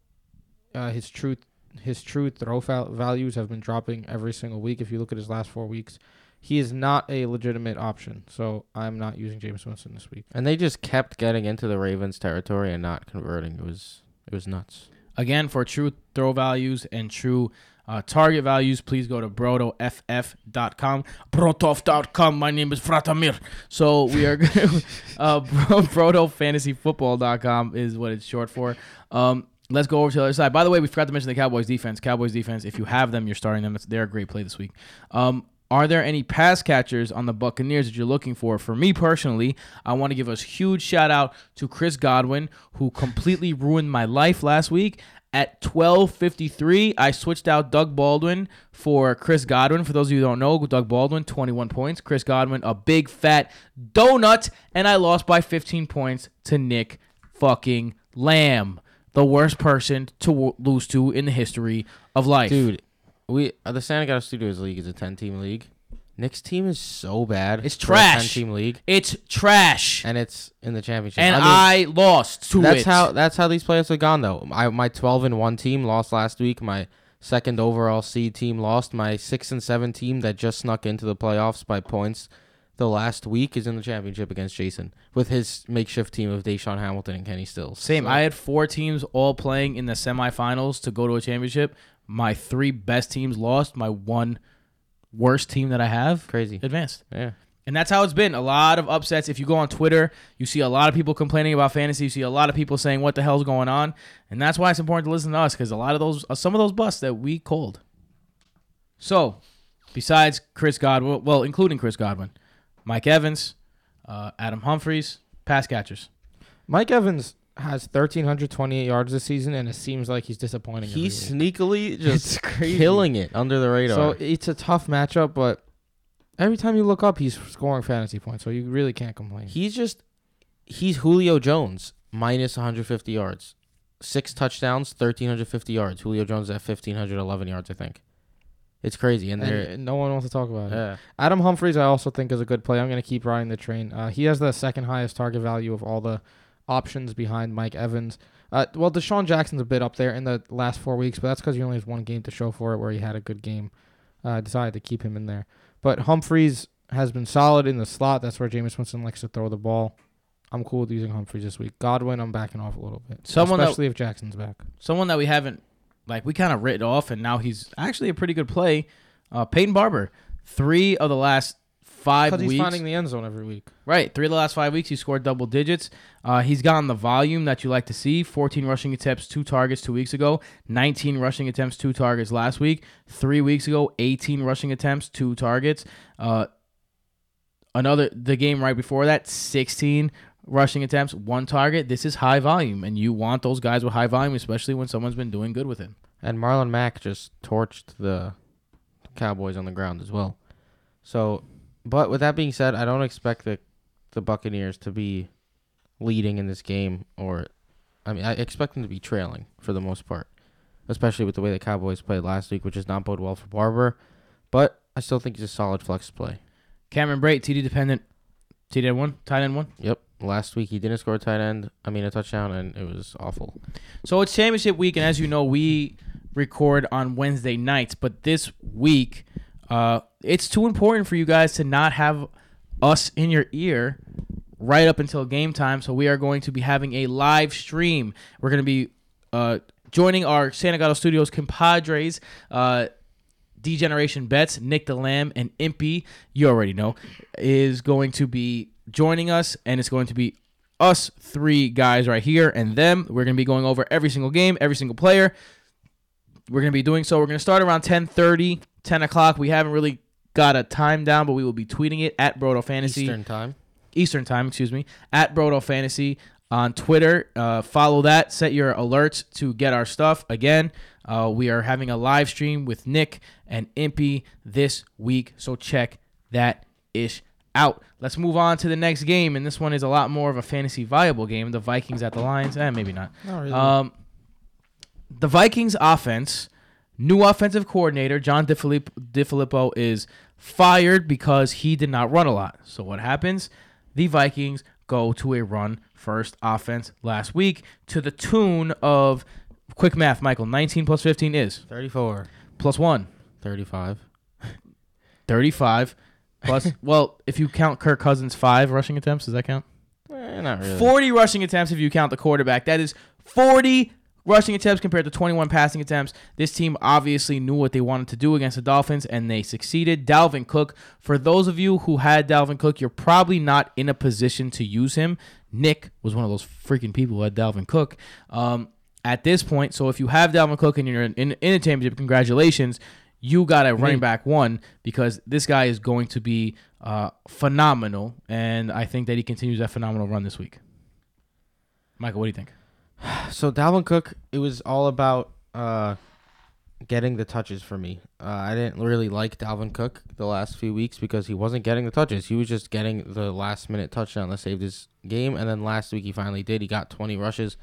uh, his true his true throw val- values have been dropping every single week. If you look at his last four weeks, he is not a legitimate option. So I'm not using Jameis Winston this week. and they just kept getting into the Ravens territory and not converting. It was it was nuts. Again, for true throw values and true uh, target values, please go to brotoff.com. Brotoff.com. My name is Fratamir. So we are going to, uh, brotofantasyfootball.com is what it's short for. Um, let's go over to the other side. By the way, we forgot to mention the Cowboys defense. Cowboys defense, if you have them, you're starting them. It's, they're a great play this week. Um, are there any pass catchers on the Buccaneers that you're looking for? For me personally, I want to give a huge shout out to Chris Godwin, who completely ruined my life last week. At 12:53, I switched out Doug Baldwin for Chris Godwin. For those of you who don't know, Doug Baldwin 21 points, Chris Godwin a big fat donut, and I lost by 15 points to Nick fucking Lamb, the worst person to w- lose to in the history of life. Dude, we uh, the Santa Clara Studios League is a ten team league. Nick's team is so bad. It's trash. Ten team league, It's trash. and it's in the championship. and I I, lost to that's it. how that's how these players have gone though. I, my twelve and one team lost last week. My second overall seed team lost. My six and seven team that just snuck into the playoffs by points the last week is in the championship against Jason with his makeshift team of DaeSean Hamilton and Kenny Stills. Same. So- I had four teams all playing in the semifinals to go to a championship. My three best teams lost. My one worst team that I have crazy. advanced. Yeah. And that's how it's been. A lot of upsets. If you go on Twitter, you see a lot of people complaining about fantasy. You see a lot of people saying, "What the hell's going on?" And that's why it's important to listen to us because a lot of those, uh, some of those busts that we called. So, besides Chris Godwin, well, including Chris Godwin, Mike Evans, uh, Adam Humphries, pass catchers. Mike Evans has 1,328 yards this season, and it seems like he's disappointing. He's week. sneakily just It's crazy. killing it under the radar. So it's a tough matchup, but every time you look up, he's scoring fantasy points, so you really can't complain. He's just he's Julio Jones minus 150 yards, six touchdowns, 1350 yards. Julio Jones at 1511 yards, I think. It's crazy, and and, no one wants to talk about it. yeah. Adam Humphries, I also think is a good play. I'm going to keep riding the train. Uh, he has the second highest target value of all the options behind Mike Evans. Uh, well, DeSean Jackson's a bit up there in the last four weeks, but that's because he only has one game to show for it where he had a good game. Uh, I decided to keep him in there. But Humphries has been solid in the slot. That's where Jameis Winston likes to throw the ball. I'm cool with using Humphreys this week. Godwin, I'm backing off a little bit, Someone that- especially if Jackson's back. someone that we haven't like we kind of written off and now he's actually a pretty good play. Uh peyton barber three of the last five weeks he's finding the end zone every week. right three of the last five weeks he scored double digits. Uh he's gotten the volume that you like to see. 14 rushing attempts two targets two weeks ago. 19 rushing attempts two targets last week. Three weeks ago 18 rushing attempts two targets. Uh another the game right before that 16 rushing attempts one target this is high volume and you want those guys with high volume especially when someone's been doing good with him And Marlon Mack just torched the Cowboys on the ground as well. So, but with that being said, I don't expect the the Buccaneers to be leading in this game, or I mean, I expect them to be trailing for the most part, especially with the way the Cowboys played last week, which does not bode well for Barber. But I still think he's a solid flex play. Cameron Brate, TD dependent. TD one, tight end one. Yep. Last week he didn't score a tight end. I mean a touchdown, and it was awful. So it's championship week, and as you know, we record on Wednesday nights. But this week, uh, it's too important for you guys to not have us in your ear right up until game time. So we are going to be having a live stream. We're going to be uh, joining our Santa Gato Studios compadres. Uh, D-Generation Bets, Nick the Lamb, and Impy, you already know, is going to be joining us, and it's going to be us three guys right here and them. We're going to be going over every single game, every single player. We're going to be doing so. We're going to start around 10:30, 10 o'clock. We haven't really got a time down, but we will be tweeting it at Brodo Fantasy. Eastern time. Eastern time, excuse me, at Brodo Fantasy on Twitter. Uh, follow that. Set your alerts to get our stuff. Again, uh, we are having a live stream with Nick and Impy this week, so check that ish out. Let's move on to the next game, and this one is a lot more of a fantasy viable game. The Vikings at the Lions, eh, maybe not. Not really. Um, the Vikings offense, new offensive coordinator John DeFilippo, DeFilippo is fired because he did not run a lot. So what happens? The Vikings go to a run first offense last week to the tune of quick math, Michael. 19 plus 15 is 34. plus 1, 35. 35 plus well, if you count Kirk Cousins 5 rushing attempts, does that count? Eh, not really. 40 rushing attempts if you count the quarterback. That is 40 rushing attempts compared to 21 passing attempts. This team obviously knew what they wanted to do against the Dolphins and they succeeded. Dalvin Cook, for those of you who had Dalvin Cook, you're probably not in a position to use him. Nick was one of those freaking people who had Dalvin Cook. Um, at this point, so if you have Dalvin Cook and you're in, in, in a championship, congratulations. You got a running back one because this guy is going to be uh, phenomenal, and I think that he continues that phenomenal run this week. Michael, what do you think? So Dalvin Cook, it was all about uh, getting the touches for me. Uh, I didn't really like Dalvin Cook the last few weeks because he wasn't getting the touches. He was just getting the last minute touchdown that saved his game. And then last week he finally did. He got 20 rushes.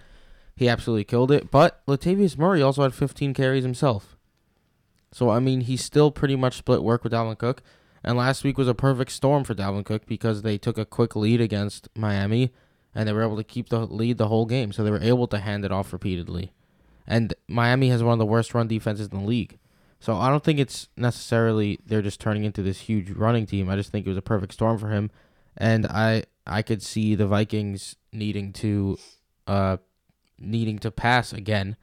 He absolutely killed it. But Latavius Murray also had 15 carries himself. So I mean, he still pretty much split work with Dalvin Cook. And last week was a perfect storm for Dalvin Cook because they took a quick lead against Miami and they were able to keep the lead the whole game. So they were able to hand it off repeatedly. And Miami has one of the worst run defenses in the league. So I don't think it's necessarily they're just turning into this huge running team. I just think it was a perfect storm for him. And I I could see the Vikings needing to uh needing to pass again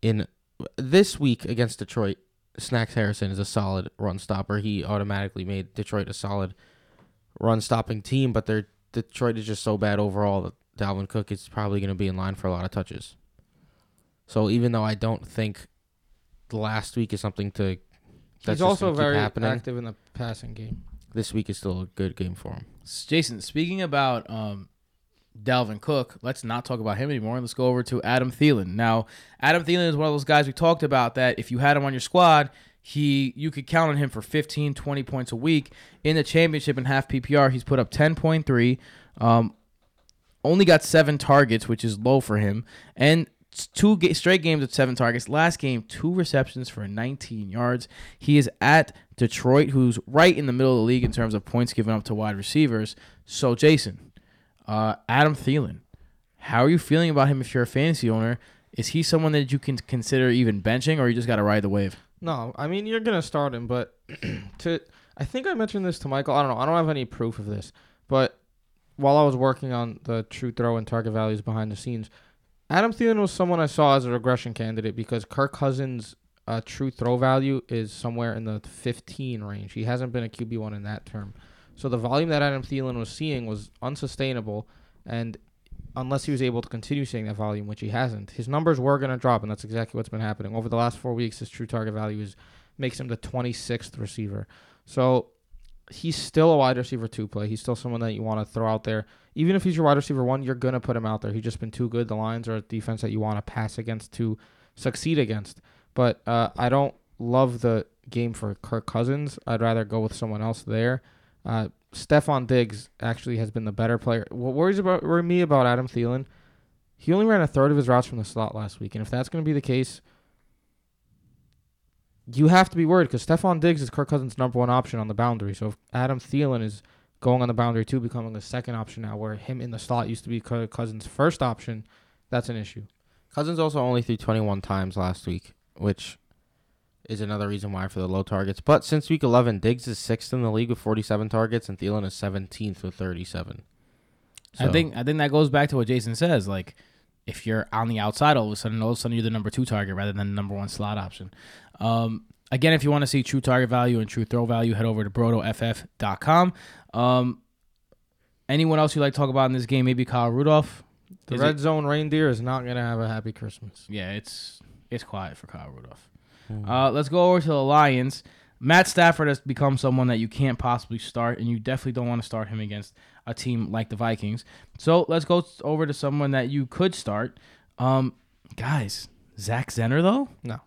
in this week against Detroit. Snacks Harrison is a solid run stopper. He automatically made Detroit a solid run stopping team, but they're Detroit is just so bad overall that Dalvin Cook is probably going to be in line for a lot of touches. So even though I don't think the last week is something to that's He's also gonna very active in the passing game. this week is still a good game for him. Jason, speaking about um, Dalvin Cook, let's not talk about him anymore. Let's go over to Adam Thielen. Now, Adam Thielen is one of those guys we talked about that if you had him on your squad, he you could count on him for 15, 20 points a week. In the championship in half PPR, he's put up 10.3. Um, only got seven targets, which is low for him, and two straight games with seven targets. Last game, two receptions for 19 yards. He is at Detroit, who's right in the middle of the league in terms of points given up to wide receivers. So, Jason, uh, Adam Thielen, how are you feeling about him if you're a fantasy owner? Is he someone that you can consider even benching, or you just got to ride the wave? No, I mean you're gonna start him, but to I think I mentioned this to Michael. I don't know. I don't have any proof of this, but while I was working on the true throw and target values behind the scenes, Adam Thielen was someone I saw as a regression candidate because Kirk Cousins' uh, true throw value is somewhere in the 15 range. He hasn't been a QB one in that term, so the volume that Adam Thielen was seeing was unsustainable, and unless he was able to continue seeing that volume, which he hasn't, his numbers were going to drop, and that's exactly what's been happening over the last four weeks. His true target value is makes him the 26th receiver. So he's still a wide receiver two play. He's still someone that you want to throw out there. Even if he's your wide receiver one, you're gonna put him out there. He's just been too good. The Lions are a defense that you want to pass against to succeed against. But uh, I don't love the game for Kirk Cousins. I'd rather go with someone else there. Uh, Stefon Diggs actually has been the better player. What worries about worry me about Adam Thielen? He only ran a third of his routes from the slot last week, and if that's going to be the case, you have to be worried because Stefon Diggs is Kirk Cousins' number one option on the boundary. So if Adam Thielen is going on the boundary too, becoming the second option now, where him in the slot used to be Kirk Cousins' first option, that's an issue. Cousins also only threw 21 times last week, which is another reason why for the low targets. But since week 11, Diggs is sixth in the league with 47 targets, and Thielen is 17th with 37. I think I think that goes back to what Jason says. Like, if you're on the outside, all of a sudden, all of a sudden, you're the number two target rather than the number one slot option. Um, again, if you want to see true target value and true throw value, head over to brotoff.com. Um, anyone else you like to talk about in this game? Maybe Kyle Rudolph. The Is red it- zone reindeer is not gonna have a happy Christmas. yeah, it's it's quiet for Kyle Rudolph. Uh, let's go over to the Lions. Matt Stafford has become someone that you can't possibly start, and you definitely don't want to start him against a team like the Vikings. So let's go over to someone that you could start. Um, guys, Zach Zenner though. No.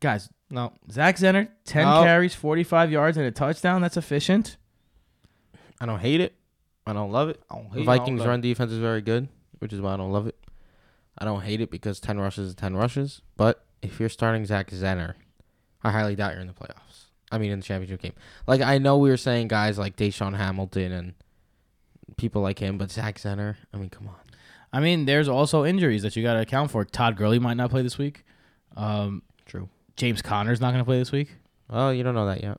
Guys, No, Zach Zenner, ten No. carries, forty-five yards, and a touchdown. That's efficient. I don't hate it. I don't love it. Don't The Vikings that. run defense is very good, which is why I don't love it. I don't hate it because ten rushes is ten rushes. But if you're starting Zach Zenner, I highly doubt you're in the playoffs. I mean, in the championship game. Like I know we were saying guys like DaeSean Hamilton and people like him, but Zach Zenner. I mean, come on. I mean, there's also injuries that you got to account for. Todd Gurley might not play this week. Um, True. James Conner's not going to play this week. Well, you don't know that yet.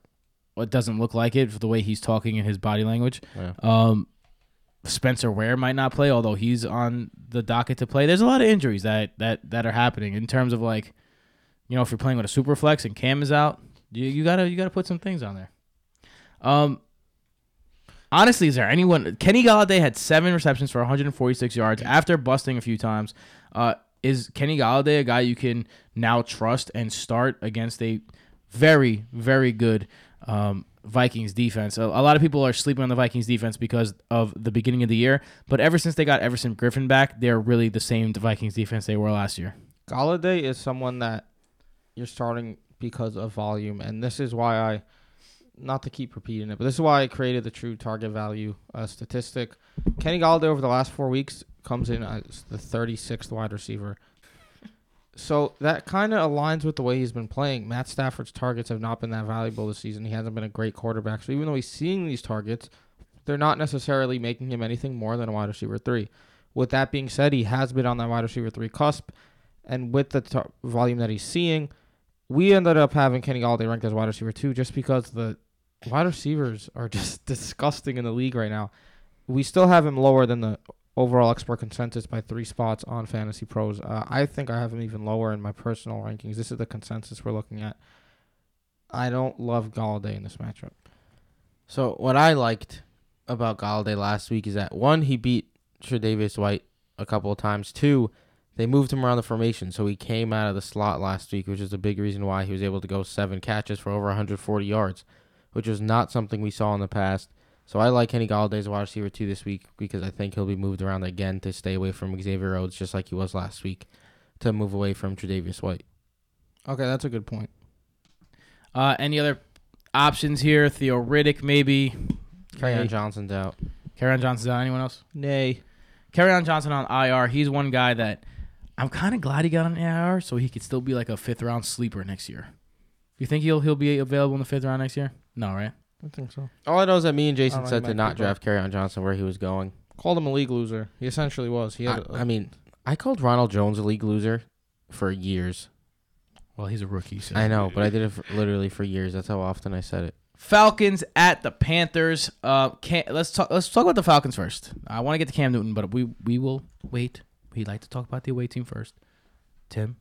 Well, it doesn't look like it for the way he's talking and his body language. Yeah. Um, Spencer Ware might not play, although he's on the docket to play. There's a lot of injuries that that that are happening in terms of like, you know, if you're playing with a super flex and Cam is out, you, you gotta you gotta put some things on there. Um, honestly, is there anyone? Kenny Golladay had seven receptions for 146 yards after busting a few times. Uh, is Kenny Golladay a guy you can now trust and start against a very very good um, Vikings defense? A, a lot of people are sleeping on the Vikings defense because of the beginning of the year, but ever since they got Everson Griffen back, they're really the same Vikings defense they were last year. Golladay is someone that you're starting because of volume, and this is why I, not to keep repeating it, but this is why I created the true target value uh, statistic. Kenny Golladay over the last four weeks comes in as the 36th wide receiver. So that kind of aligns with the way he's been playing. Matt Stafford's targets have not been that valuable this season. He hasn't been a great quarterback. So even though he's seeing these targets, they're not necessarily making him anything more than a wide receiver three. With that being said, he has been on that wide receiver three cusp and with the volume that he's seeing, we ended up having Kenny Golladay ranked as wide receiver two just because the wide receivers are just disgusting in the league right now. We still have him lower than the overall expert consensus by three spots on Fantasy Pros. Uh, I think I have him even lower in my personal rankings. This is the consensus we're looking at. I don't love Golladay in this matchup. So what I liked about Golladay last week is that one, he beat Tre'Davious White a couple of times. Two, they moved him around the formation, so he came out of the slot last week, which is a big reason why he was able to go seven catches for over 140 yards, which was not something we saw in the past. So I like Kenny Golladay's wide receiver two this week because I think he'll be moved around again to stay away from Xavier Rhodes, just like he was last week, to move away from Tre'Davious White. Okay, that's a good point. Uh, any other options here? Theo Riddick, maybe. Kerryon Nay. Johnson's out. Kerryon Johnson's out. Anyone else? Nay. Kerryon Johnson on IR. He's one guy that I'm kind of glad he got an IR so he could still be like a fifth round sleeper next year. You think he'll he'll be available in the fifth round next year? No, right? I think so. All I know is that me and Jason I don't know, said to not be, but- draft Kerryon Johnson where he was going. Called him a league loser. He essentially was. He I, had. a- I mean, I called Ronald Jones a league loser for years. Well, he's a rookie. So. I know, but I did it for, literally for years. That's how often I said it. Falcons at the Panthers. Uh, can let's talk. Let's talk about the Falcons first. I want to get to Cam Newton, but we we will wait. We like to talk about the away team first. Tim,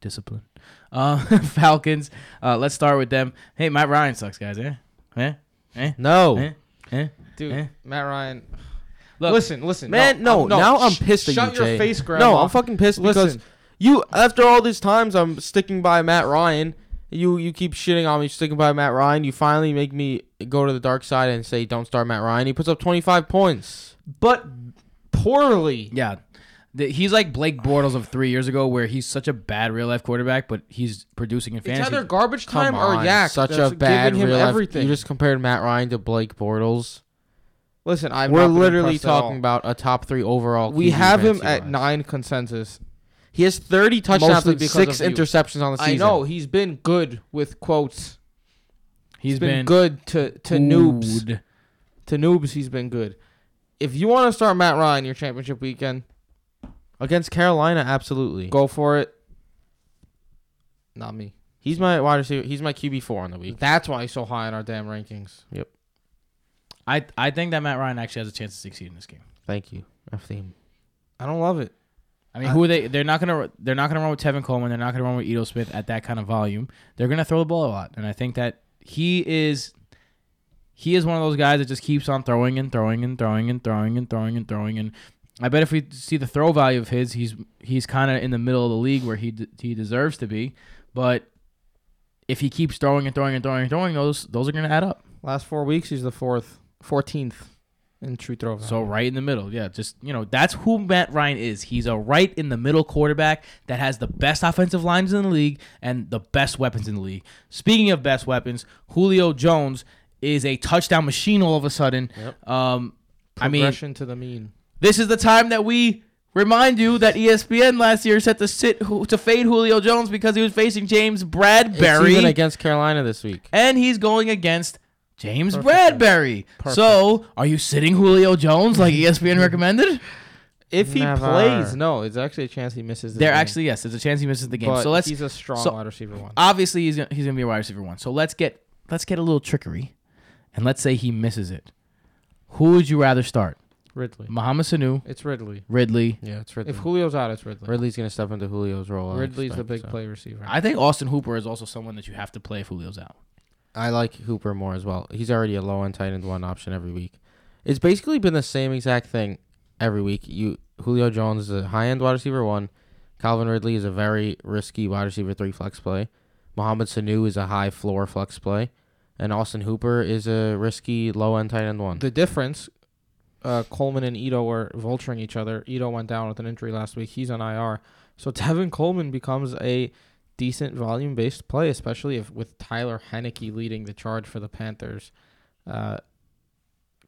discipline. Uh, Falcons. Uh, let's start with them. Hey, Matt Ryan sucks, guys. Eh, eh, eh, No, eh, eh. Dude, Eh? Matt Ryan. Look, listen, listen, man, no. I'm- now I'm sh- pissed at shut you, your Jay. face, Grandma. No, I'm fucking pissed because Listen, you. After all these times, I'm sticking by Matt Ryan. You you keep shitting on me, sticking by Matt Ryan. You finally make me go to the dark side and say don't start Matt Ryan. He puts up 25 points. but poorly. Yeah. The- he's like Blake Bortles of three years ago, where he's such a bad real life quarterback, but he's producing in It's fantasy. either garbage Come time on, or yak. such a bad real life- everything. You just compared Matt Ryan to Blake Bortles. listen. I'm We're not literally impressed at all. talking about a top three overall. We QB have him at wise. nine consensus. He has 30 touchdowns and six interceptions on the season. I know he's been good with quotes. he's he's been, been, good to to noobs. To noobs, he's been good. If you want to start Matt Ryan your championship weekend, Against Carolina, absolutely. go for it. Not me. He's my wide receiver. He's my QB four on the week. That's why he's so high in our damn rankings. Yep. I I think that Matt Ryan actually has a chance to succeed in this game. Thank you. F team. I don't love it. I mean, I- who are they? They're not gonna they're not gonna run with Tevin Coleman. They're not gonna run with Ito Smith at that kind of volume. They're gonna throw the ball a lot, and I think that he is he is one of those guys that just keeps on throwing and throwing and throwing and throwing and throwing and throwing and I bet if we see the throw value of his, he's he's kind of in the middle of the league where he d- he deserves to be. But if he keeps throwing and throwing and throwing and throwing, those those are going to add up. Last four weeks, he's the fourth, fourteenth in true throw. value. So right in the middle, yeah. Just you know, that's who Matt Ryan is. He's a right in the middle quarterback that has the best offensive lines in the league and the best weapons in the league. Speaking of best weapons, Julio Jones is a touchdown machine. All of a sudden, Yep. um, I mean, progression to the mean. This is the time that we remind you that ESPN last year set to sit to fade Julio Jones because he was facing James It's Bradberry, even against Carolina this week. and he's going against James Perfect. Bradberry. Perfect. So, are you sitting Julio Jones like ESPN recommended? If he Never. plays, no, it's actually a chance he misses. The There game. actually yes, there's a chance he misses the game. But so let's he's a strong so- wide receiver one. obviously he's gonna, he's gonna be a wide receiver one. So let's get let's get a little trickery, and let's say he misses it. Who would you rather start? Ridley. Mohamed Sanu, It's Ridley. Ridley. Yeah, it's Ridley. If Julio's out, it's Ridley. Ridley's gonna step into Julio's role. I Ridley's the expect, big so. play receiver. I think Austin Hooper is also someone that you have to play if Julio's out. I like Hooper more as well. He's already a low end tight end one option every week. It's basically been the same exact thing every week. You Julio Jones is a high end wide receiver one. Calvin Ridley is a very risky wide receiver three flex play. Mohamed Sanu is a high floor flex play. And Austin Hooper is a risky low end tight end one. the difference, uh, Coleman and Ito were vulturing each other. Ito went down with an injury last week. He's on IR. So Tevin Coleman becomes a decent volume based play, especially if with Tyler Heinicke leading the charge for the Panthers. Uh,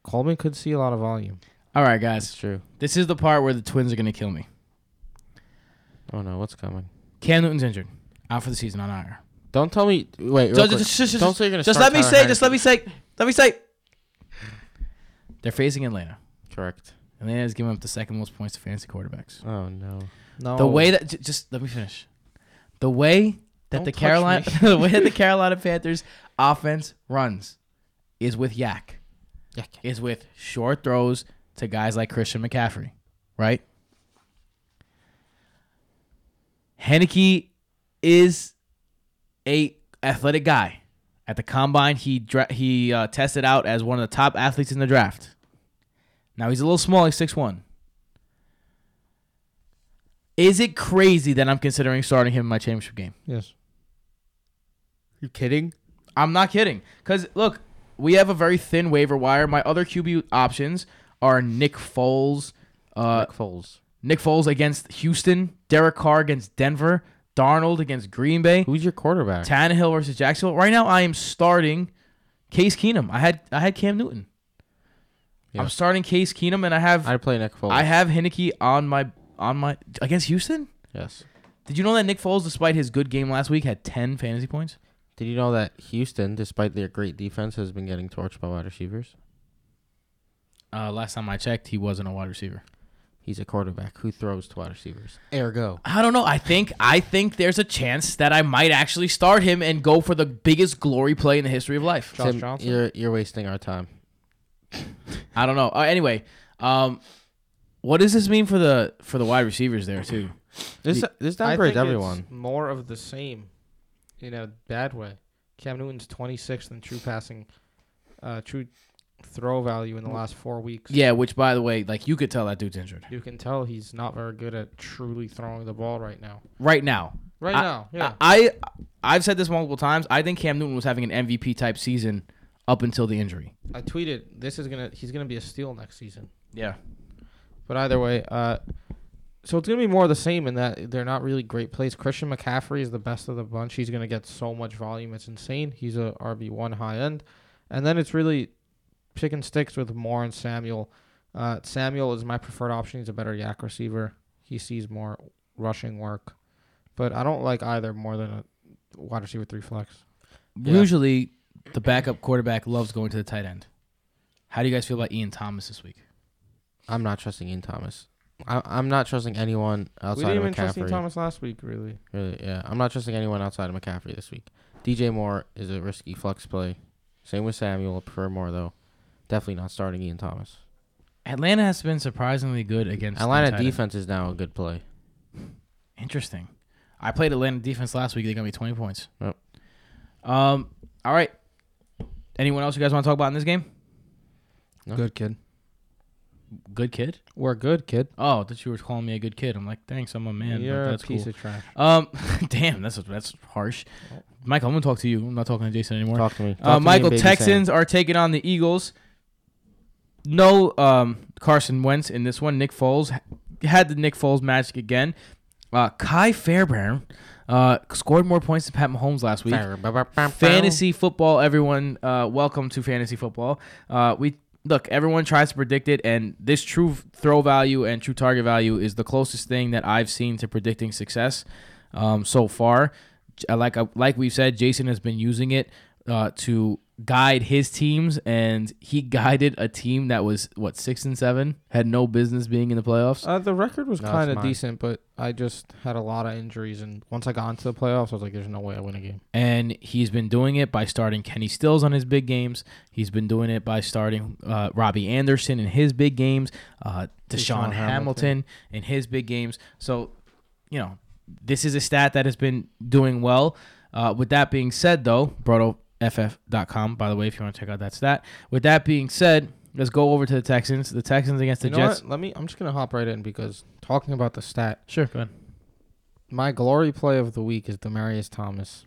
Coleman could see a lot of volume. All right, guys. true. This is the part where the Twins are gonna kill me. Oh no, what's coming? Cam Newton's injured, out for the season on IR. Don't tell me. Wait, real So quick. just, just, just, don't say you're gonna. just start let me Tyler say, just let me say, let me say. They're facing Atlanta. Correct. Atlanta is giving up the second most points to fantasy quarterbacks. Oh no. No, The way that j- just let me finish. The way that Don't the touch Carolina me. the way that the Carolina Panthers offense runs is with YAC. YAC. Is with short throws to guys like Christian McCaffrey, right? Heinicke is a athletic guy. At the combine, he dra- he uh, tested out as one of the top athletes in the draft. Now he's a little small, he's 6'1". Is it crazy that I'm considering starting him in my championship game? yes. You kidding? I'm not kidding. Because, look, we have a very thin waiver wire. My other QB options are Nick Foles, uh, Nick Foles. Nick Foles against Houston, Derek Carr against Denver, Darnold against Green Bay, Who's your quarterback? Tannehill versus Jacksonville. Right now, I am starting Case Keenum. I had I had Cam Newton. Yeah. I'm starting Case Keenum, and I have I'd play Nick Foles. I have Heinicke on my on my against Houston. yes. Did you know that Nick Foles, despite his good game last week, had 10 fantasy points? Did you know that Houston, despite their great defense, has been getting torched by wide receivers? Uh, last time I checked, he wasn't a wide receiver. He's a quarterback who throws to wide receivers. Ergo. I don't know. I think I think there's a chance that I might actually start him and go for the biggest glory play in the history of life. Josh Tim, Johnson? You're you're wasting our time. I don't know. Uh, anyway, um, what does this mean for the for the wide receivers there too? This this I downgrades think everyone. It's more of the same, in a bad way. Cam Newton's 26th in true passing, uh, true throw value in the last four weeks. Yeah, which by the way, like you could tell that dude's injured You can tell he's not very good at truly throwing the ball right now. right now. Right I- now, yeah. I, I I've said this multiple times. I think Cam Newton was having an MVP type season up until the injury. I tweeted this is gonna he's gonna be a steal next season. Yeah. But either way, uh, so it's gonna be more of the same in that they're not really great plays. Christian McCaffrey is the best of the bunch. He's gonna get so much volume, it's insane. He's a RB one high end, and then it's really chicken sticks with Moore and Samuel. Uh, Samuel is my preferred option. He's a better YAC receiver. He sees more rushing work, but I don't like either more than a wide receiver three flex. Yeah. Usually, the backup quarterback loves going to the tight end. How do you guys feel about Ian Thomas this week? I'm not trusting Ian Thomas. I, I'm not trusting anyone outside we outside didn't of even trust Ian Thomas last week, really. Really, yeah. I'm not trusting anyone outside of McCaffrey this week. DJ Moore is a risky flex play. Same with Samuel. I prefer Moore though. Definitely not starting Ian Thomas. Atlanta has been surprisingly good against Atlanta tight defense is now a good play. Interesting. I played Atlanta defense last week. They got me 20 points. Yep. Um. All right. Anyone else you guys want to talk about in this game? No. Good kid. Good kid. We're good, kid. Oh, that you were calling me a good kid. I'm like, thanks, I'm a man. You're that's a piece cool. of trash. Um, damn, that's that's harsh. Michael, I'm gonna talk to you. I'm not talking to Jason anymore. Talk to me. Talk Uh, to Michael, and Baby Sam. Texans are taking on the Eagles. No um, Carson Wentz in this one. Nick Foles had the Nick Foles magic again. Uh, Kai Fairbairn uh, scored more points than Pat Mahomes last week. Fantasy football, everyone. Uh, welcome to fantasy football. Uh, we look. Everyone tries to predict it, and this true throw value and true target value is the closest thing that I've seen to predicting success um, so far. J- Like like we've said, Jason has been using it uh, to guide his teams, and he guided a team that was what six and seven, had no business being in the playoffs. Uh, the record was No, kind of decent, but I just had a lot of injuries, and once I got into the playoffs, I was like, "There's no way I win a game." and he's been doing it by starting Kenny Stills on his big games. He's been doing it by starting uh, Robbie Anderson in his big games, uh, DaeSean DaeSean Hamilton. Hamilton. in his big games. So, you know, this is a stat that has been doing well. Uh, with that being said, though, BrotoFF.com, by the way, if you want to check out that stat. With that being said, let's go over to the Texans. The Texans against the you know Jets. what? Let me. I'm just gonna hop right in because talking about the stat, Sure, go ahead. my glory play of the week is Demaryius Thomas.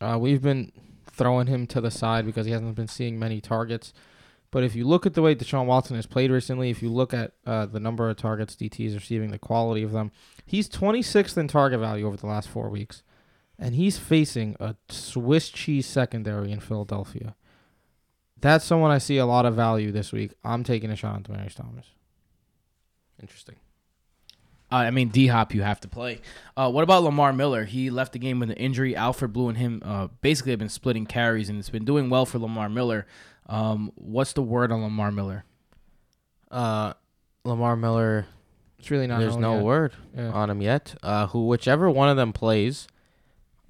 Uh, we've been throwing him to the side because he hasn't been seeing many targets. But if you look at the way Deshaun Watson has played recently, if you look at uh, the number of targets DT is receiving, the quality of them, he's 26th in target value over the last four weeks. And he's facing a Swiss cheese secondary in Philadelphia. That's someone I see a lot of value this week. I'm taking a shot on Demaryius Thomas. Interesting. Uh, I mean, D Hop, you have to play. Uh, what about Lamar Miller? He left the game with an injury. Alfred Blue and him uh, basically have been splitting carries, and it's been doing well for Lamar Miller. Um, what's the word on Lamar Miller? Uh, Lamar Miller. It's really not. there's no yet. word Yeah. on him yet. Uh, who whichever one of them plays,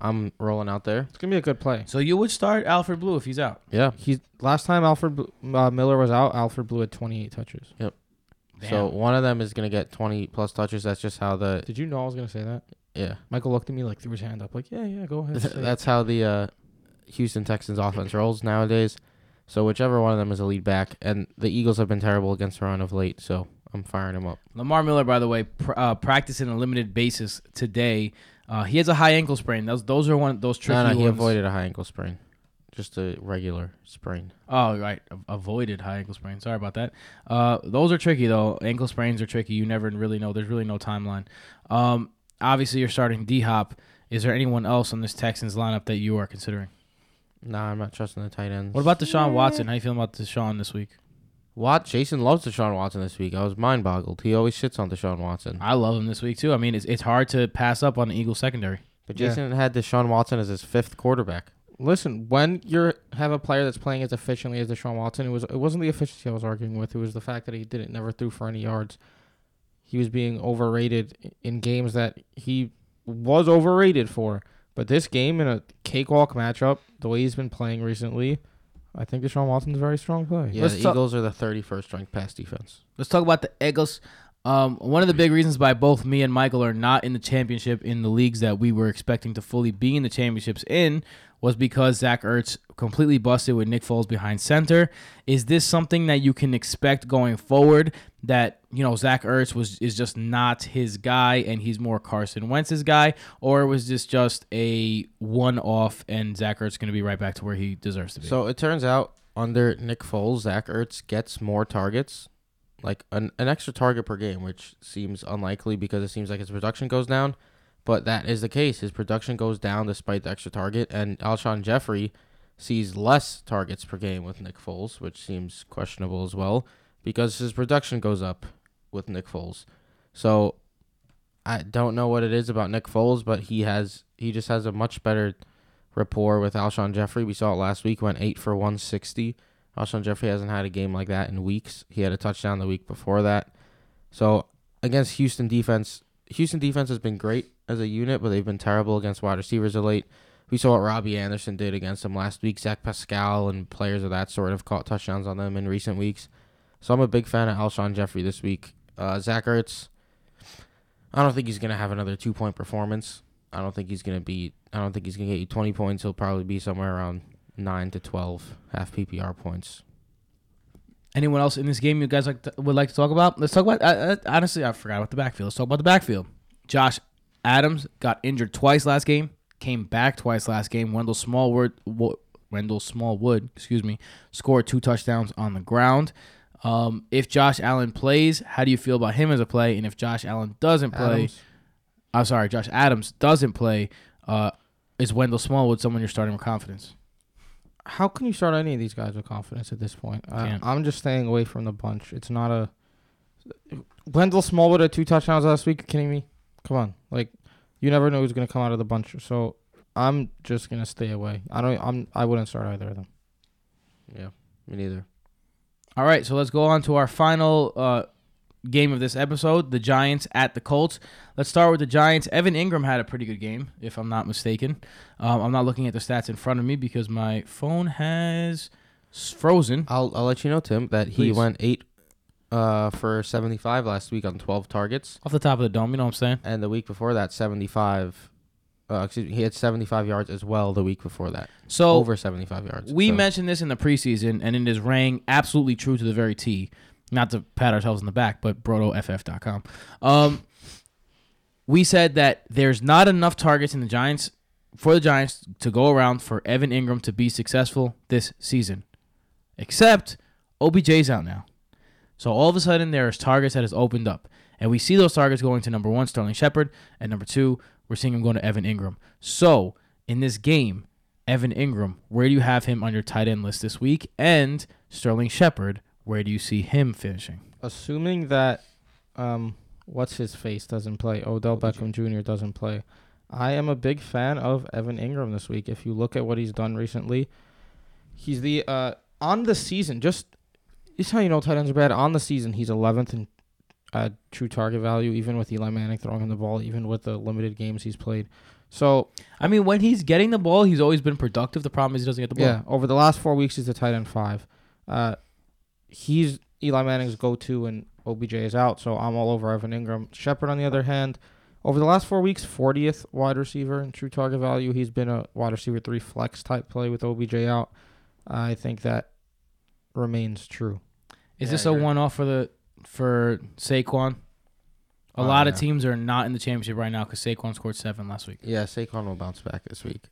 I'm rolling out there. It's gonna be a good play. So you would start Alfred Blue if he's out. Yeah. He's last time Alfred Bl- uh, Miller was out. Alfred Blue had 28 touches. Yep. So one of them is gonna get 20 plus touches. That's just how the Did you know I was gonna say that? yeah. Michael looked at me like threw his hand up, like, yeah, yeah, go ahead. say it." That's how the uh, Houston Texans offense rolls nowadays. So whichever one of them is a lead back, and the Eagles have been terrible against the run of late. So I'm firing him up. Lamar Miller, by the way, pr- uh, practicing a limited basis today. Uh, he has a high ankle sprain. Those those are one of those tricky no, no, he ones. avoided a high ankle sprain, just a regular sprain. Oh, right. A- avoided high ankle sprain. Sorry about that. Uh, those are tricky, though. Ankle sprains are tricky. You never really know. There's really no timeline. Um, obviously, you're starting D Hop. Is there anyone else on this Texans lineup that you are considering? Nah, I'm not trusting the tight ends. What about Deshaun Watson? How you feeling about Deshaun this week? Watt? Jason loves Deshaun Watson this week. I was mind boggled. He always shits on Deshaun Watson. I love him this week, too. I mean, it's, it's hard to pass up on the Eagles secondary. But Yeah. Jason had Deshaun Watson as his fifth quarterback. Listen, when you have a player that's playing as efficiently as Deshaun Watson, it was it wasn't the efficiency I was arguing with. It was the fact that he didn't never threw for any yards. He was being overrated in games that he was overrated for. But this game in a cakewalk matchup, the way he's been playing recently, I think Deshaun Watson's a very strong play. Yeah, Let's the talk- Eagles are the 31st ranked pass defense. Let's talk about the Eagles. Um, one of the big reasons why both me and Michael are not in the championship in the leagues that we were expecting to fully be in the championships in was because Zach Ertz completely busted with Nick Foles behind center. Is this something that you can expect going forward? That you know Zach Ertz was is just not his guy, and he's more Carson Wentz's guy, or was this just a one-off, and Zach Ertz going to be right back to where he deserves to be? So it turns out under Nick Foles, Zach Ertz gets more targets, like an, an extra target per game, which seems unlikely because it seems like his production goes down. But that is the case. His production goes down despite the extra target, and Alshon Jeffery sees less targets per game with Nick Foles, which seems questionable as well because his production goes up with Nick Foles. So I don't know what it is about Nick Foles, but he has he just has a much better rapport with Alshon Jeffery. We saw it last week, went eight for 160. Alshon Jeffery hasn't had a game like that in weeks. He had a touchdown the week before that. So against Houston defense, Houston defense has been great as a unit, but they've been terrible against wide receivers of late. We saw what Robbie Anderson did against them last week. Zach Pascal and players of that sort have caught touchdowns on them in recent weeks. So I'm a big fan of Alshon Jeffery this week. Uh, Zach Ertz, I don't think he's gonna have another two point performance. I don't think he's gonna be. I don't think he's gonna get you 20 points. He'll probably be somewhere around nine to twelve half PPR points. Anyone else in this game you guys like to, would like to talk about? Let's talk about. Uh, honestly, I forgot about the backfield. Let's talk about the backfield. Josh Adams got injured twice last game. Came back twice last game. Wendell Smallwood, Wo- Wendell Smallwood, excuse me, scored two touchdowns on the ground. Um, if Josh Allen plays, how do you feel about him as a play? And if Josh Allen doesn't play, Adams. I'm sorry, Josh Adams doesn't play, uh, is Wendell Smallwood someone you're starting with confidence? How can you start any of these guys with confidence at this point? I, am just staying away from the bunch. It's not a. Wendell Smallwood had two touchdowns last week. You kidding me? Come on, like you never know who's gonna come out of the bunch. So I'm just gonna stay away. I don't. I'm. I wouldn't start either of them. Yeah, me neither. All right, so let's go on to our final uh, game of this episode the Giants at the Colts. Let's start with the Giants. Evan Engram had a pretty good game, if I'm not mistaken. Um, I'm not looking at the stats in front of me because my phone has frozen. I'll I'll let you know, Tim, that he Please. went eight uh for seventy five last week on twelve targets, Off the top of the dome, you know what I'm saying? and the week before that seventy five. Uh, excuse me, he had seventy five yards as well the week before that. So Over seventy five yards. we So- mentioned this in the preseason, and it is rang absolutely true to the very T. Not to pat ourselves in the back, but brotoff.com. Um, we said that there's not enough targets in the Giants for the Giants to go around for Evan Engram to be successful this season. Except OBJ's out now. So all of a sudden there's targets that has opened up. And we see those targets going to number one, Sterling Shepard, and number two, we're seeing him going to Evan Engram. So in this game, Evan Engram, where do you have him on your tight end list this week? And Sterling Shepard, where do you see him finishing? Assuming that, um, what's his face doesn't play. Odell Beckham Jr. doesn't play. I am a big fan of Evan Engram this week. If you look at what he's done recently, he's the uh on the season. Just this is how you know tight ends are bad. On the season, he's 11th in uh, true target value, even with Eli Manning throwing him the ball, even with the limited games he's played. So I mean, when he's getting the ball, he's always been productive. The problem is he doesn't get the ball. yeah, over the last four weeks, he's the tight end five. Uh, he's Eli Manning's go-to, and OBJ is out, so I'm all over Evan Engram. Shepard, on the other hand, over the last four weeks, 40th wide receiver in true target value. He's been a wide receiver three flex type play with OBJ out. I think that remains true. Is Yeah, this a one off for the for Saquon? A Oh, lot of teams are not in the championship right now because Saquon scored seven last week. Yeah, Saquon will bounce back this week.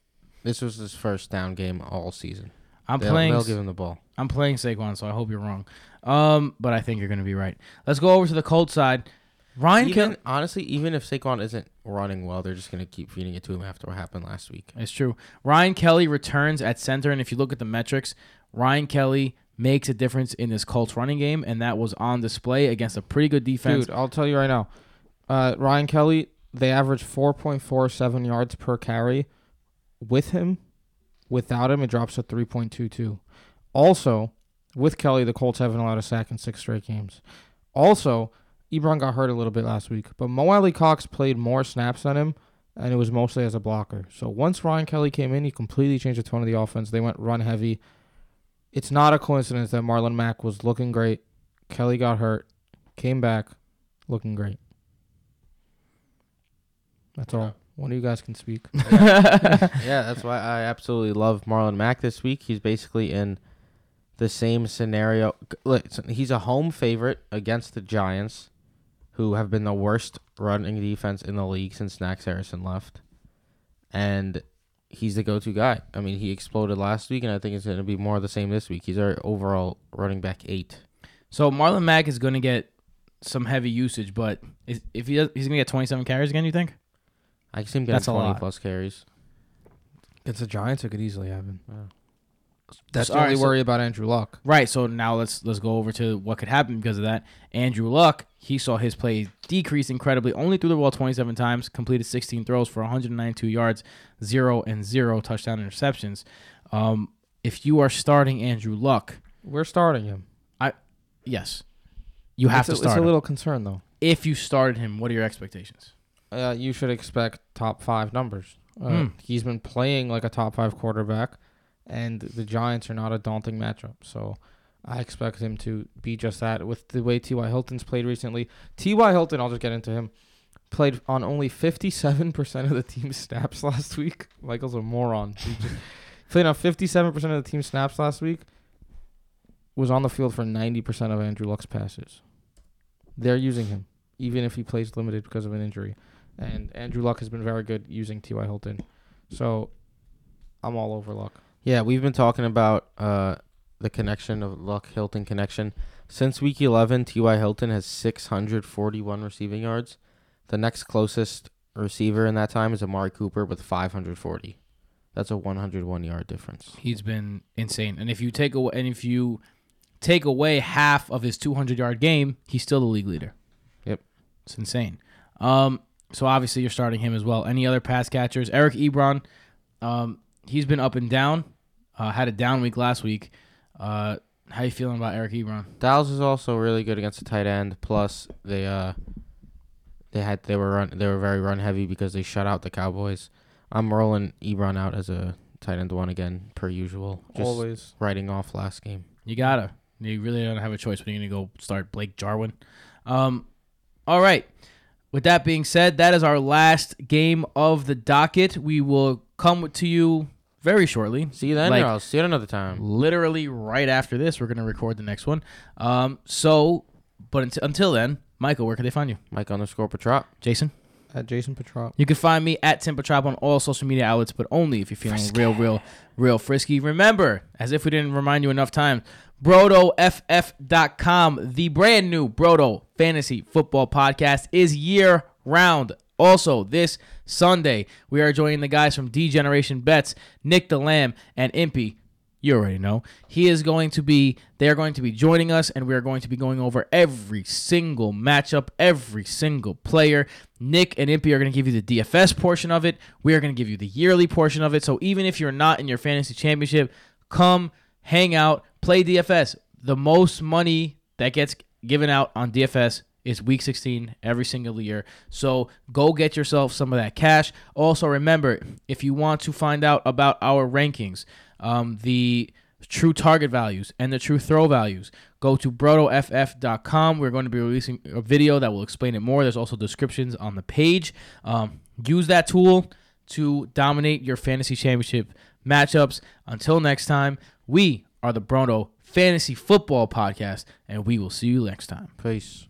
This was his first down game all season. I'm they'll, playing. They'll give him the ball. I'm playing Saquon, so I hope you're wrong. Um, but I think you're going to be right. Let's go over to the Colts side. Ryan Even, Kelly. honestly, even if Saquon isn't running well, they're just gonna keep feeding it to him after what happened last week. It's true. Ryan Kelly returns at center, and if you look at the metrics, Ryan Kelly makes a difference in this Colts running game, and that was on display against a pretty good defense. Dude, I'll tell you right now. Uh, Ryan Kelly, they average 4.47 yards per carry. With him, without him, it drops to 3.22. Also, with Kelly, the Colts haven't allowed a sack in six straight games. Also, Ebron got hurt a little bit last week, but Mo Alie-Cox played more snaps than him, and it was mostly as a blocker. So once Ryan Kelly came in, he completely changed the tone of the offense. They went run heavy. It's not a coincidence that Marlon Mack was looking great. Kelly got hurt, came back, looking great. That's all. One of you guys can speak. yeah, that's why I absolutely love Marlon Mack this week. He's basically in the same scenario. Look, he's a home favorite against the Giants, who have been the worst running defense in the league since Snacks Harrison left. And he's the go-to guy. I mean, he exploded last week, and I think it's going to be more of the same this week. He's our overall running back eight. So Marlon Mack is going to get some heavy usage, but is, if he does, he's going to get 27 carries again, you think? I can see him That's a getting 20 lot. plus carries. Against the Giants, it could easily happen. Yeah. That's So- the all only right, so- worry about Andrew Luck. Right. So now let's let's go over to what could happen because of that. Andrew Luck, he saw his play decrease incredibly. Only threw the ball 27 times, completed 16 throws for 192 yards, zero and zero touchdown interceptions. Um, if you are starting Andrew Luck, We're starting him. I Yes, you have it's to a, start. It's a him. little concern though. if you started him, what are your expectations? Uh, you should expect top five numbers. Uh, Hmm. He's been playing like a top five quarterback, and the Giants are not a daunting matchup. So I expect him to be just that. With the way T.Y. Hilton's played recently, T.Y. Hilton, I'll just get into him, played on only 57% of the team's snaps last week. Michael's a moron. He just- Played on 57% of the team snaps last week. Was on the field for 90% of Andrew Luck's passes. They're using him, even if he plays limited because of an injury. And Andrew Luck has been very good using T.Y. Hilton. So I'm all over Luck. Yeah, we've been talking about uh, the connection of Luck Hilton connection since week 11. T.Y. Hilton has 641 receiving yards. The next closest receiver in that time is Amari Cooper with 540. That's a 101 yard difference. He's been insane. And if you take away and if you take away half of his 200 yard game, he's still the league leader. Yep. It's insane. Um, so obviously you're starting him as well. Any other pass catchers? Eric Ebron, um, he's been up and down. Uh, had a down week last week. Uh, how you feeling about Eric Ebron? Dallas is also really good against the tight end. Plus, they uh, they had they were run they were very run heavy because they shut out the Cowboys. I'm rolling Ebron out as a tight end one again per usual. Just Always. writing off last game. You gotta. You really don't have a choice when you're gonna go start Blake Jarwin. Um, all right. With that being said, that is our last game of the docket. We will come to you very shortly. See you then, Like- or I'll see you another time. Literally right after this, we're gonna record the next one. Um, so, but unt- until then, Michael, where can they find you? Mike underscore Petrot. Jason, At Jason Petrop. you can find me at Tim Petrop on all social media outlets, but only if you're feeling real, real, real frisky. Remember, as if we didn't remind you enough times, BrodoFF.com, the brand new Brodo Fantasy Football Podcast, is year round. Also, this Sunday, we are joining the guys from D Generation Bets, Nick the Lamb and Impy. You already know. He is going to be, they're going to be joining us, and we are going to be going over every single matchup, every single player. Nick and Impy are going to give you the DFS portion of it. We are going to give you the yearly portion of it. So even if you're not in your fantasy championship, come hang out, play DFS. The most money that gets given out on DFS is week 16 every single year. So go get yourself some of that cash. Also, remember if you want to find out about our rankings, um, the true target values and the true throw values, go to brotoff.com. We're going to be releasing a video that will explain it more. There's also descriptions on the page. Um, use that tool to dominate your fantasy championship matchups. Until next time, we are the Broto Fantasy Football Podcast, and we will see you next time. Peace.